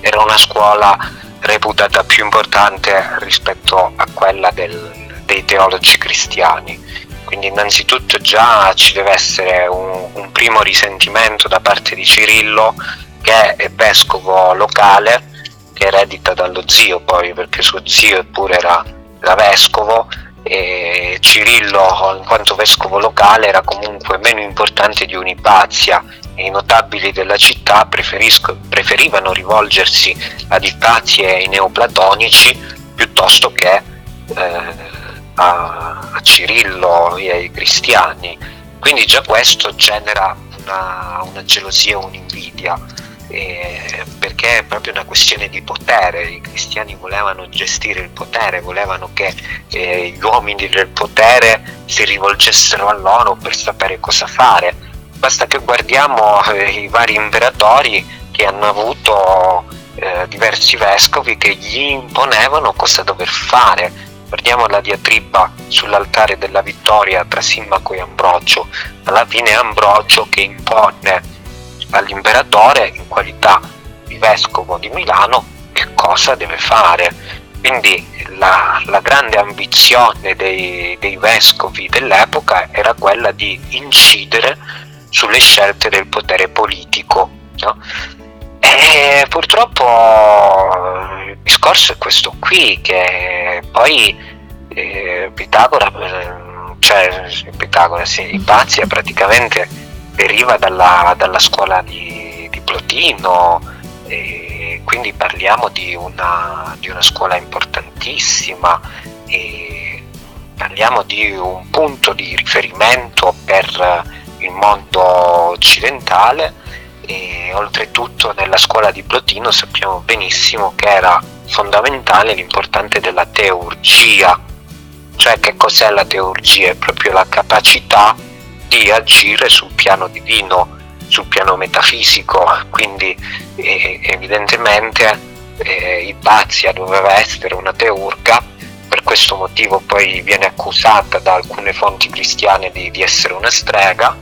era una scuola reputata più importante rispetto a quella del- dei teologi cristiani. Quindi innanzitutto già ci deve essere un, un primo risentimento da parte di Cirillo, che è vescovo locale, che eredita dallo zio poi, perché suo zio eppure era, era vescovo, e Cirillo in quanto vescovo locale era comunque meno importante di Unipazia e i notabili della città preferivano rivolgersi ad Ipazia e ai neoplatonici piuttosto che eh, a, a Cirillo e ai cristiani. Quindi già questo genera una, una gelosia, un'invidia, eh, perché è proprio una questione di potere. I cristiani volevano gestire il potere, volevano che eh, gli uomini del potere si rivolgessero a loro per sapere cosa fare. Basta che guardiamo eh, i vari imperatori che hanno avuto eh, diversi vescovi che gli imponevano cosa dover fare. Guardiamo la diatriba sull'altare della vittoria tra Simmaco e Ambrogio. Alla fine è Ambrogio che impone all'imperatore in qualità di vescovo di Milano che cosa deve fare. Quindi la, la grande ambizione dei, dei vescovi dell'epoca era quella di incidere sulle scelte del potere politico. no? E purtroppo il discorso è questo qui, che poi eh, Pitagora, eh, cioè Pitagora, sì, Ipazia praticamente deriva dalla, dalla scuola di, di Plotino, quindi parliamo di una, di una scuola importantissima, parliamo di un punto di riferimento per il mondo occidentale e oltretutto nella scuola di Plotino sappiamo benissimo che era fondamentale l'importante della teurgia, cioè che cos'è la teurgia? È proprio la capacità di agire sul piano divino, sul piano metafisico, quindi eh, evidentemente eh, Ipazia doveva essere una teurga, per questo motivo poi viene accusata da alcune fonti cristiane di, di essere una strega,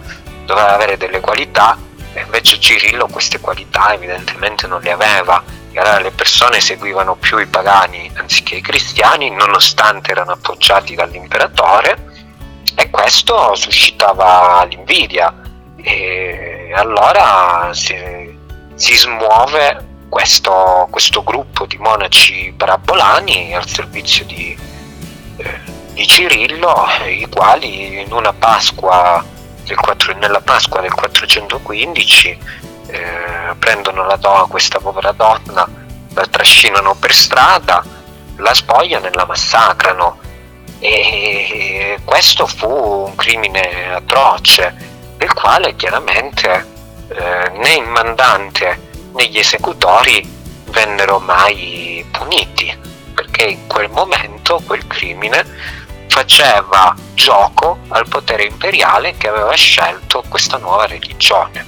doveva avere delle qualità, e invece Cirillo queste qualità evidentemente non le aveva, e allora le persone seguivano più i pagani anziché i cristiani, nonostante erano appoggiati dall'imperatore, e questo suscitava l'invidia. E allora si, si smuove questo, questo gruppo di monaci parabolani al servizio di, eh, di Cirillo i quali in una Pasqua 4 nella Pasqua del 415 eh, prendono la donna, questa povera donna la trascinano per strada la spogliano e la massacrano. E questo fu un crimine atroce del quale chiaramente eh, né il mandante né gli esecutori vennero mai puniti perché in quel momento quel crimine faceva gioco al potere imperiale che aveva scelto questa nuova religione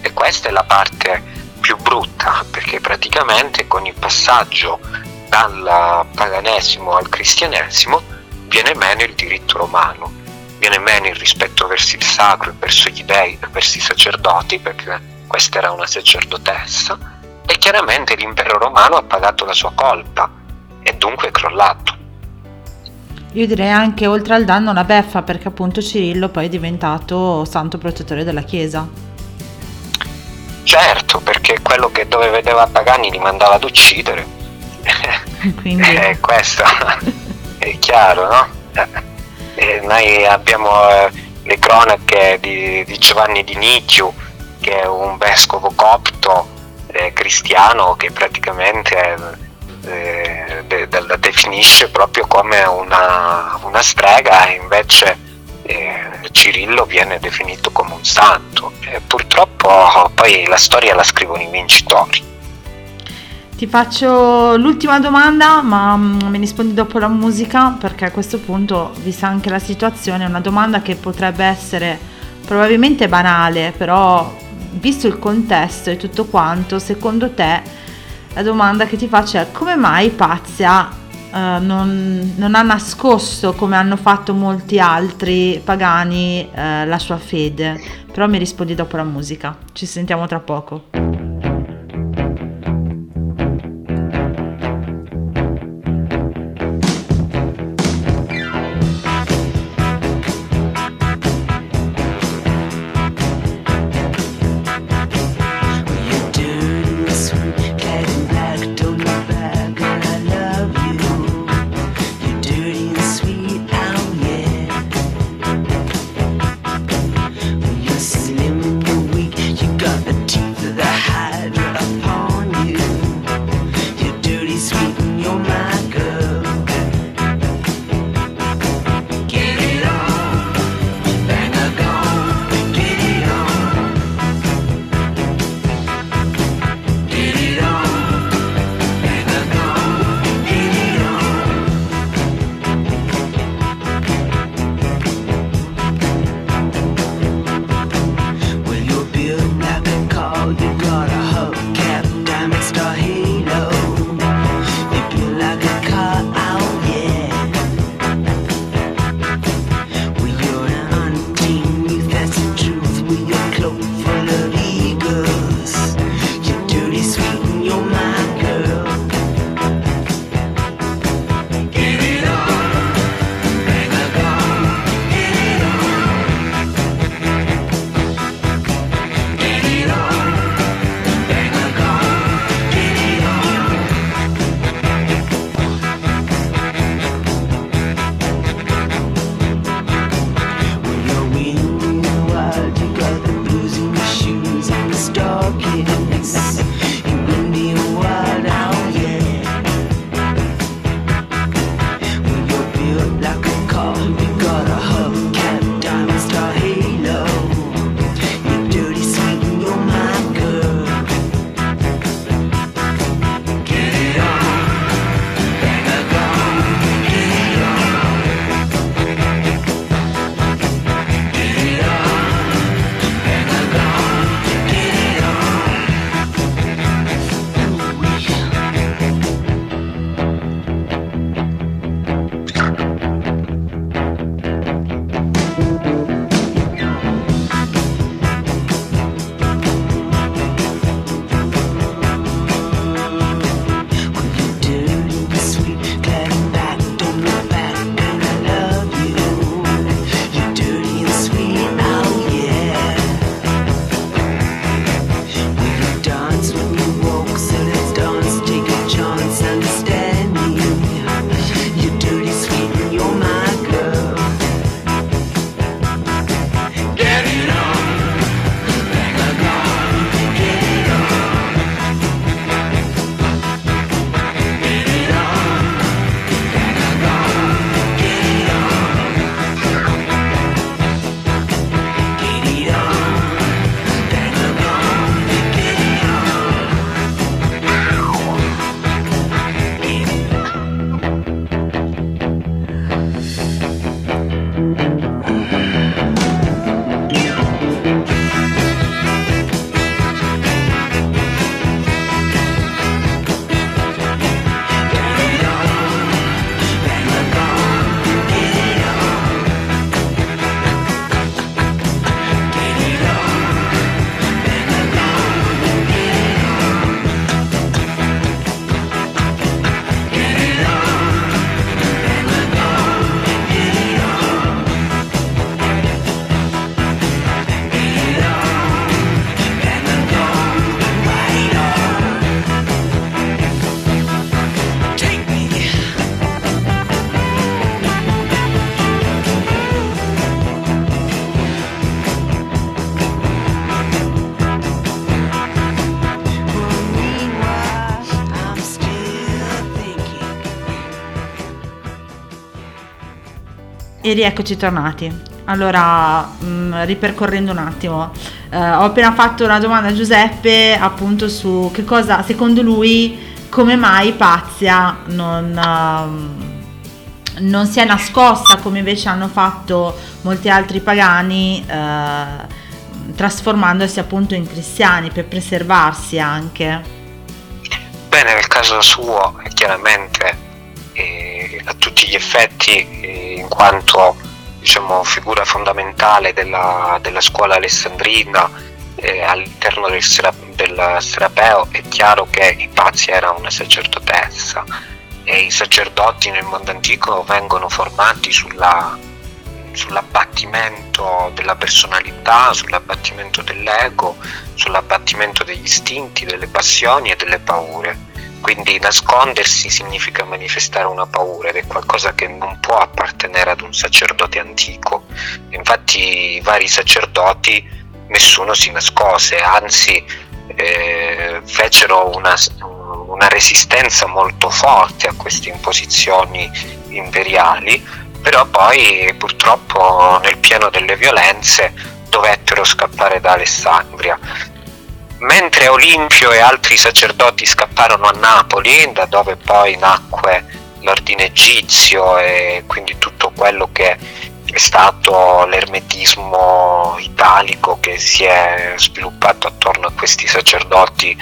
e questa è la parte più brutta perché praticamente con il passaggio dal paganesimo al cristianesimo viene meno il diritto romano, viene meno il rispetto verso il sacro e verso gli dei e verso i sacerdoti, perché questa era una sacerdotessa, e chiaramente l'impero romano ha pagato la sua colpa e dunque è crollato. Io direi anche oltre al danno una beffa perché appunto Cirillo poi è diventato santo protettore della Chiesa. Certo, perché quello che dove vedeva pagani li mandava ad uccidere. (laughs) Quindi Eh, questo (laughs) è chiaro, no? Eh, noi abbiamo eh, le cronache di, di Giovanni di Nicchio, che è un vescovo copto eh, cristiano che praticamente eh, de- de- la definisce proprio come una, una strega e invece eh, Cirillo viene definito come un santo. E purtroppo poi la storia la scrivono i vincitori. Ti faccio l'ultima domanda, ma mm, mi rispondi dopo la musica, perché a questo punto, vista anche la situazione, è una domanda che potrebbe essere probabilmente banale, però visto il contesto e tutto quanto, secondo te la domanda che ti faccio è come mai Pazia eh, non, non ha nascosto, come hanno fatto molti altri pagani, eh, la sua fede? Però mi rispondi dopo la musica. Ci sentiamo tra poco. E rieccoci tornati. Allora, mh, ripercorrendo un attimo, eh, ho appena fatto una domanda a Giuseppe appunto su che cosa, secondo lui, come mai Pazia non, ehm, non si è nascosta come invece hanno fatto molti altri pagani, eh, trasformandosi appunto in cristiani per preservarsi anche. Bene, nel caso suo chiaramente eh, a tutti gli effetti, eh, in quanto diciamo, figura fondamentale della, della scuola alessandrina eh, all'interno del, del Serapeo, è chiaro che Ipazia era una sacerdotessa e i sacerdoti nel mondo antico vengono formati sulla, sull'abbattimento della personalità, sull'abbattimento dell'ego, sull'abbattimento degli istinti, delle passioni e delle paure. Quindi nascondersi significa manifestare una paura ed è qualcosa che non può appartenere ad un sacerdote antico. Infatti i vari sacerdoti nessuno si nascose, anzi eh, fecero una, una resistenza molto forte a queste imposizioni imperiali, però poi purtroppo nel pieno delle violenze dovettero scappare da Alessandria. Mentre Olimpio e altri sacerdoti scapparono a Napoli, da dove poi nacque l'ordine egizio e quindi tutto quello che è stato l'ermetismo italico che si è sviluppato attorno a questi sacerdoti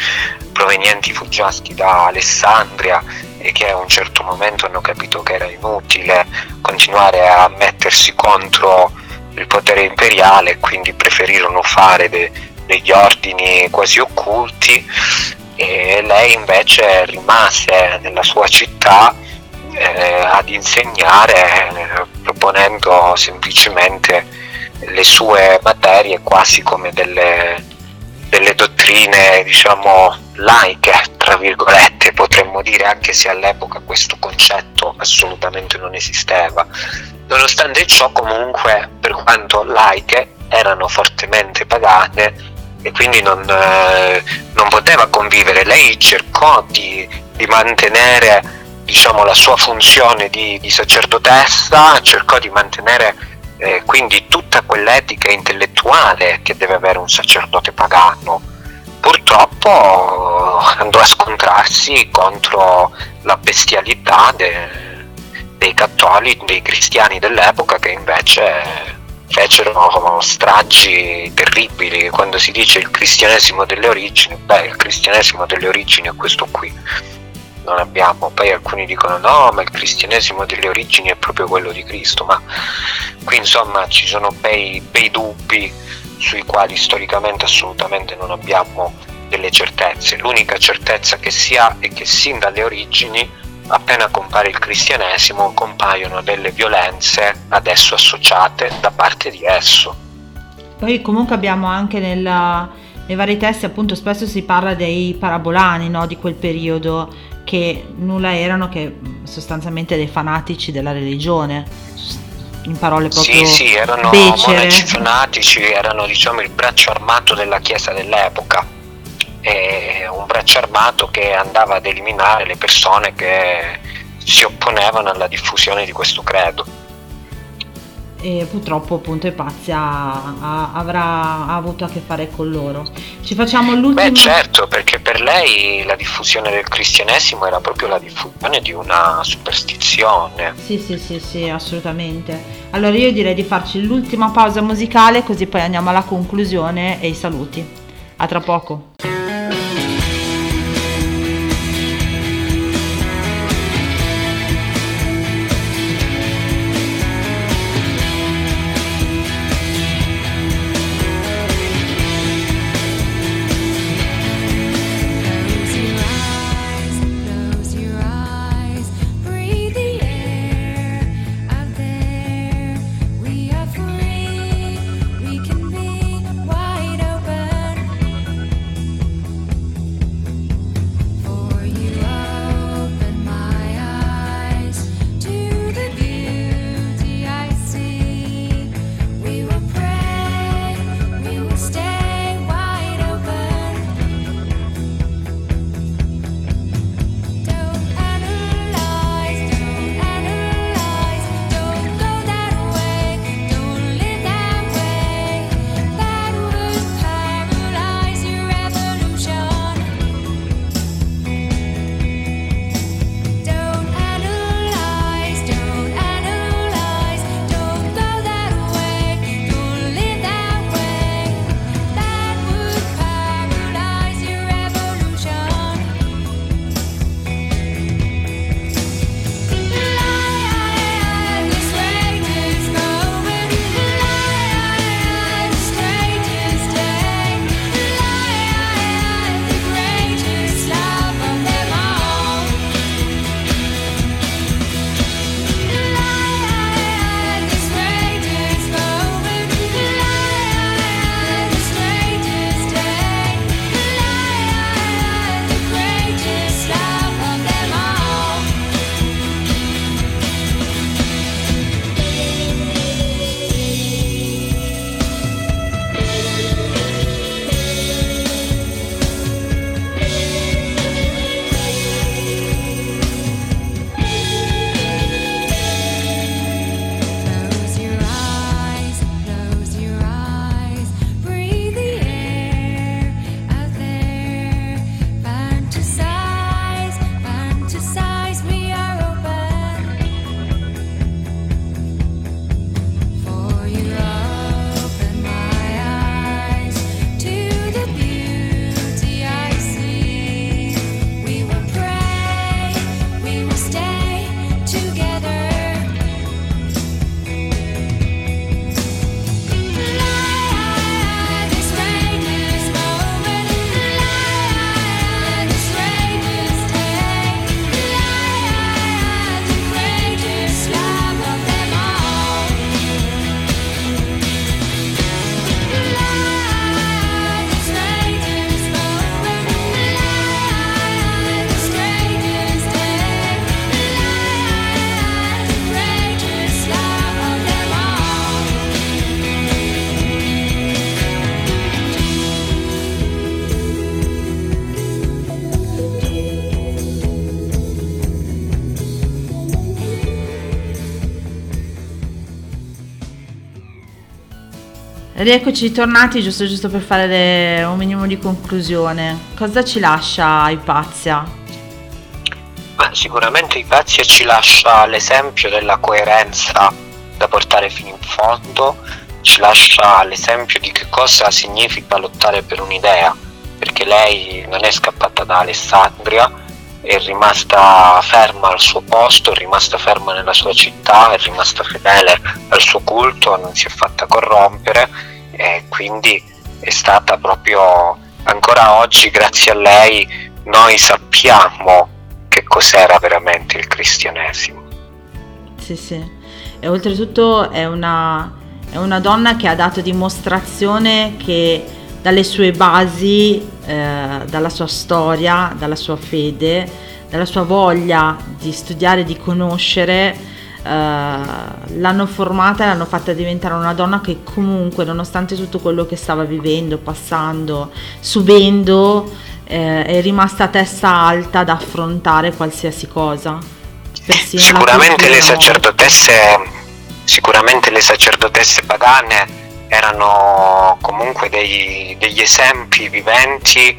provenienti fuggiaschi da Alessandria e che a un certo momento hanno capito che era inutile continuare a mettersi contro il potere imperiale e quindi preferirono fare de- degli ordini quasi occulti e lei invece rimase nella sua città eh, ad insegnare eh, proponendo semplicemente le sue materie quasi come delle, delle dottrine diciamo laiche tra virgolette potremmo dire anche se all'epoca questo concetto assolutamente non esisteva. Nonostante ciò comunque per quanto laiche erano fortemente pagate e quindi non, eh, non poteva convivere lei cercò di, di mantenere diciamo, la sua funzione di, di sacerdotessa, cercò di mantenere eh, quindi tutta quell'etica intellettuale che deve avere un sacerdote pagano. Purtroppo andò a scontrarsi contro la bestialità de- dei cattolici, dei cristiani dell'epoca che invece fecero stragi terribili. Quando si dice il cristianesimo delle origini, beh, il cristianesimo delle origini è questo qui non abbiamo. Poi alcuni dicono no, ma il cristianesimo delle origini è proprio quello di Cristo, ma qui insomma ci sono bei, bei dubbi sui quali storicamente assolutamente non abbiamo delle certezze. L'unica certezza che si ha è che sin dalle origini, appena compare il cristianesimo, compaiono delle violenze adesso associate da parte di esso. Poi comunque abbiamo anche nella, nei vari testi appunto spesso si parla dei parabolani no, di quel periodo che nulla erano che sostanzialmente dei fanatici della religione in parole proprio Sì, sì, erano becere. monaci fanatici, erano diciamo il braccio armato della chiesa dell'epoca. E un braccio armato che andava ad eliminare le persone che si opponevano alla diffusione di questo credo. e purtroppo appunto Epazia avrà avuto a che fare con loro. Ci facciamo l'ultimo Beh certo, perché per lei la diffusione del cristianesimo era proprio la diffusione di una superstizione. Sì, sì, sì, sì, assolutamente. Allora io direi di farci l'ultima pausa musicale così poi andiamo alla conclusione e i saluti. A tra poco. Rieccoci tornati giusto giusto per fare le- un minimo di conclusione. Cosa ci lascia Ipazia? Ma sicuramente Ipazia ci lascia l'esempio della coerenza da portare fino in fondo, ci lascia l'esempio di che cosa significa lottare per un'idea, perché lei non è scappata da Alessandria, è rimasta ferma al suo posto, è rimasta ferma nella sua città, è rimasta fedele al suo culto, non si è fatta corrompere quindi è stata proprio ancora oggi, grazie a lei, noi sappiamo che cos'era veramente il cristianesimo. Sì, sì. E oltretutto è una, è una donna che ha dato dimostrazione che dalle sue basi, eh, dalla sua storia, dalla sua fede, dalla sua voglia di studiare, di conoscere, eh, l'hanno formata e l'hanno fatta diventare una donna che comunque, nonostante tutto quello che stava vivendo, passando, subendo, eh, è rimasta a testa alta ad affrontare qualsiasi cosa. Sicuramente le sacerdotesse, sicuramente le sacerdotesse pagane erano comunque dei- degli esempi viventi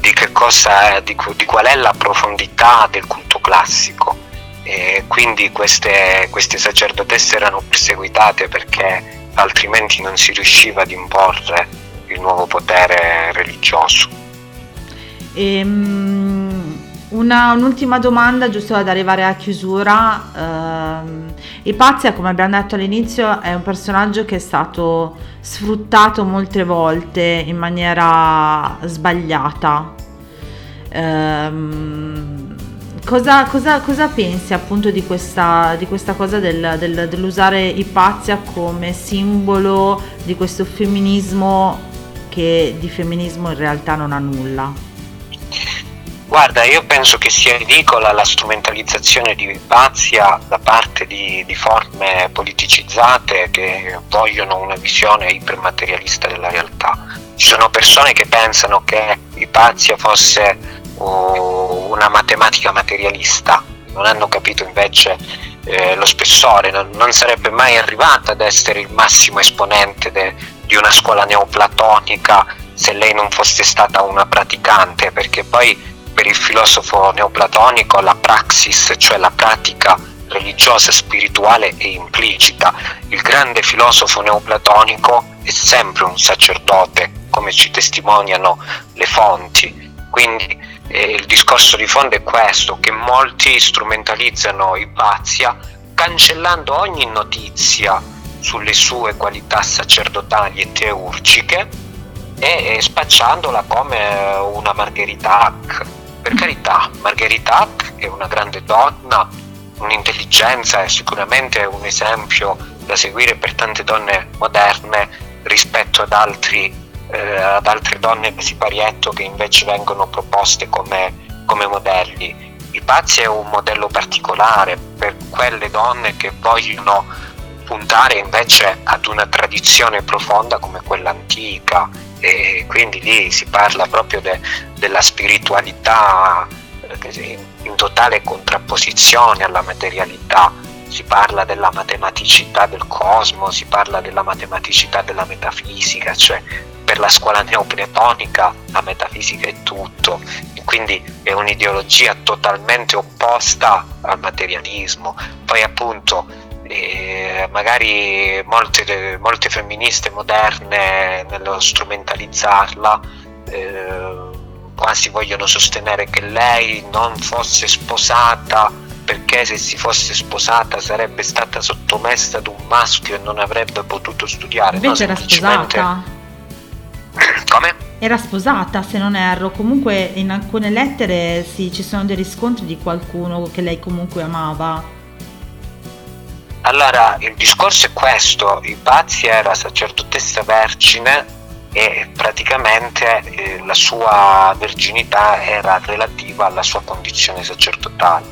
di che cosa di, di qual è la profondità del culto classico. E quindi queste, queste sacerdotesse erano perseguitate perché altrimenti non si riusciva ad imporre il nuovo potere religioso. Ehm, una- un'ultima domanda giusto ad arrivare a chiusura. Ehm, Ipazia, come abbiamo detto all'inizio, è un personaggio che è stato sfruttato molte volte in maniera sbagliata. Ehm, cosa, cosa- cosa pensi appunto di questa, di questa cosa del- del- dell'usare Ipazia come simbolo di questo femminismo che di femminismo in realtà non ha nulla? Guarda, io penso che sia ridicola la strumentalizzazione di Ipazia da parte di, di forme politicizzate che vogliono una visione ipermaterialista della realtà. Ci sono persone che pensano che Ipazia fosse uh, una matematica materialista, non hanno capito invece eh, lo spessore, non, non sarebbe mai arrivata ad essere il massimo esponente de- di una scuola neoplatonica se lei non fosse stata una praticante, perché poi per il filosofo neoplatonico la praxis, cioè la pratica religiosa spirituale è implicita. Il grande filosofo neoplatonico è sempre un sacerdote, come ci testimoniano le fonti. Quindi eh, il discorso di fondo è questo, che molti strumentalizzano Ipazia cancellando ogni notizia sulle sue qualità sacerdotali e teurgiche e, e spacciandola come una Margherita Hack. Per carità, Margherita Hack è una grande donna, un'intelligenza è sicuramente un esempio da seguire per tante donne moderne rispetto ad, altri, eh, ad altre donne di siparietto che invece vengono proposte come, come modelli. Ipazia è un modello particolare per quelle donne che vogliono puntare invece ad una tradizione profonda come quella antica e quindi lì si parla proprio de- della spiritualità eh, in totale contrapposizione alla materialità, si parla della matematicità del cosmo, si parla della matematicità della metafisica, cioè per la scuola neoplatonica la metafisica è tutto, e quindi è un'ideologia totalmente opposta al materialismo. Poi appunto eh, magari molte, molte femministe moderne nello strumentalizzarla eh, quasi vogliono sostenere che lei non fosse sposata perché se si fosse sposata sarebbe stata sottomessa ad un maschio e non avrebbe potuto studiare. no, Invece era semplicemente- sposata. Come? Era sposata, se non erro. Comunque in alcune lettere sì, ci sono dei riscontri di qualcuno che lei comunque amava. Allora, il discorso è questo, Ipazia era sacerdotessa vergine e praticamente eh, la sua verginità era relativa alla sua condizione sacerdotale.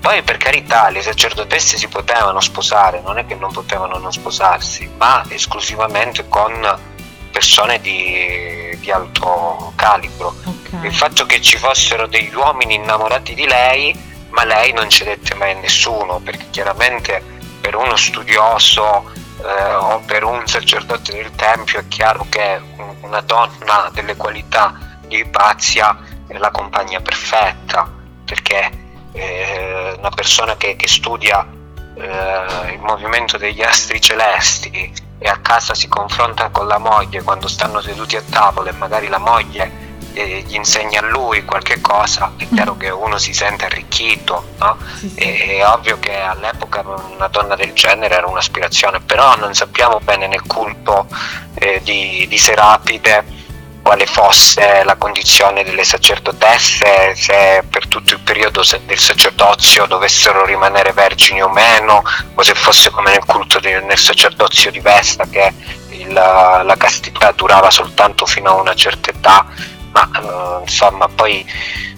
Poi per carità le sacerdotesse si potevano sposare, non è che non potevano non sposarsi, ma esclusivamente con persone di, di alto calibro. Ok. Il fatto che ci fossero degli uomini innamorati di lei, ma lei non cedette mai a nessuno, perché chiaramente per uno studioso eh, o per un sacerdote del Tempio è chiaro che un- una donna delle qualità di Ipazia è la compagna perfetta, perché eh, una persona che, che studia eh, il movimento degli astri celesti e a casa si confronta con la moglie quando stanno seduti a tavola e magari la moglie eh, gli insegna a lui qualche cosa, è chiaro che uno si sente arricchito, no? E- È ovvio che all'epoca una donna del genere era un'aspirazione, però non sappiamo bene nel culto eh, di, di Serapide quale fosse la condizione delle sacerdotesse, se per tutto il periodo del sacerdozio dovessero rimanere vergini o meno, o se fosse come nel culto di- nel sacerdozio di Vesta che il- la castità durava soltanto fino a una certa età, ma eh, insomma poi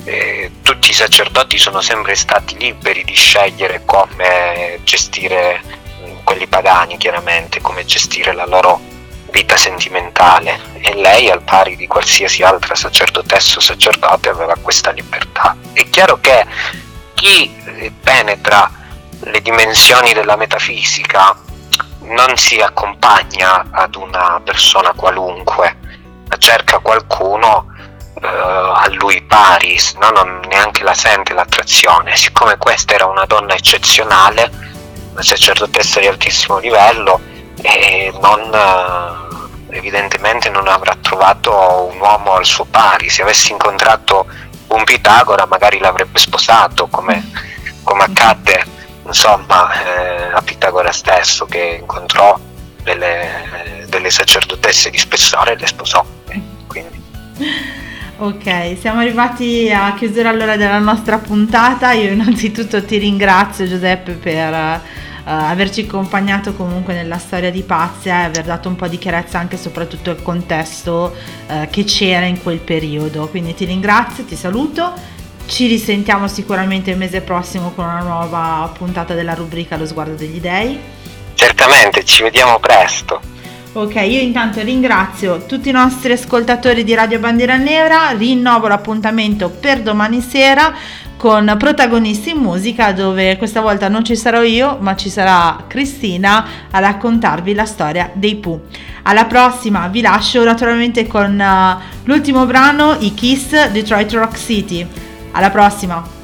eh, tutti i sacerdoti sono sempre stati liberi di scegliere come gestire mm, quelli pagani chiaramente, come gestire la loro vita sentimentale e lei al pari di qualsiasi altra sacerdotessa o sacerdote aveva questa libertà. È chiaro che chi eh, penetra le dimensioni della metafisica non si accompagna ad una persona qualunque, ma cerca qualcuno eh, a lui pari, se no non neanche la sente l'attrazione. Siccome questa era una donna eccezionale, una sacerdotessa di altissimo livello, e non, eh, evidentemente non avrà trovato un uomo al suo pari. Se avesse incontrato un Pitagora magari l'avrebbe sposato, come, come accadde insomma, eh, a Pitagora stesso che incontrò delle, delle sacerdotesse di spessore e le sposò. Quindi. Ok, siamo arrivati a chiusura allora della nostra puntata. Io innanzitutto ti ringrazio Giuseppe per averci accompagnato comunque nella storia di Pazia e aver dato un po' di chiarezza anche e soprattutto il contesto eh, che c'era in quel periodo. Quindi ti ringrazio, ti saluto. Ci risentiamo sicuramente il mese prossimo con una nuova puntata della rubrica Lo sguardo degli dei. Certamente, ci vediamo presto. Ok, io intanto ringrazio tutti i nostri ascoltatori di Radio Bandiera Nera, rinnovo l'appuntamento per domani sera con protagonisti in musica dove questa volta non ci sarò io ma ci sarà Cristina a raccontarvi la storia dei Pooh. Alla prossima, vi lascio naturalmente con eh, l'ultimo brano, i Kiss Detroit Rock City. Alla prossima!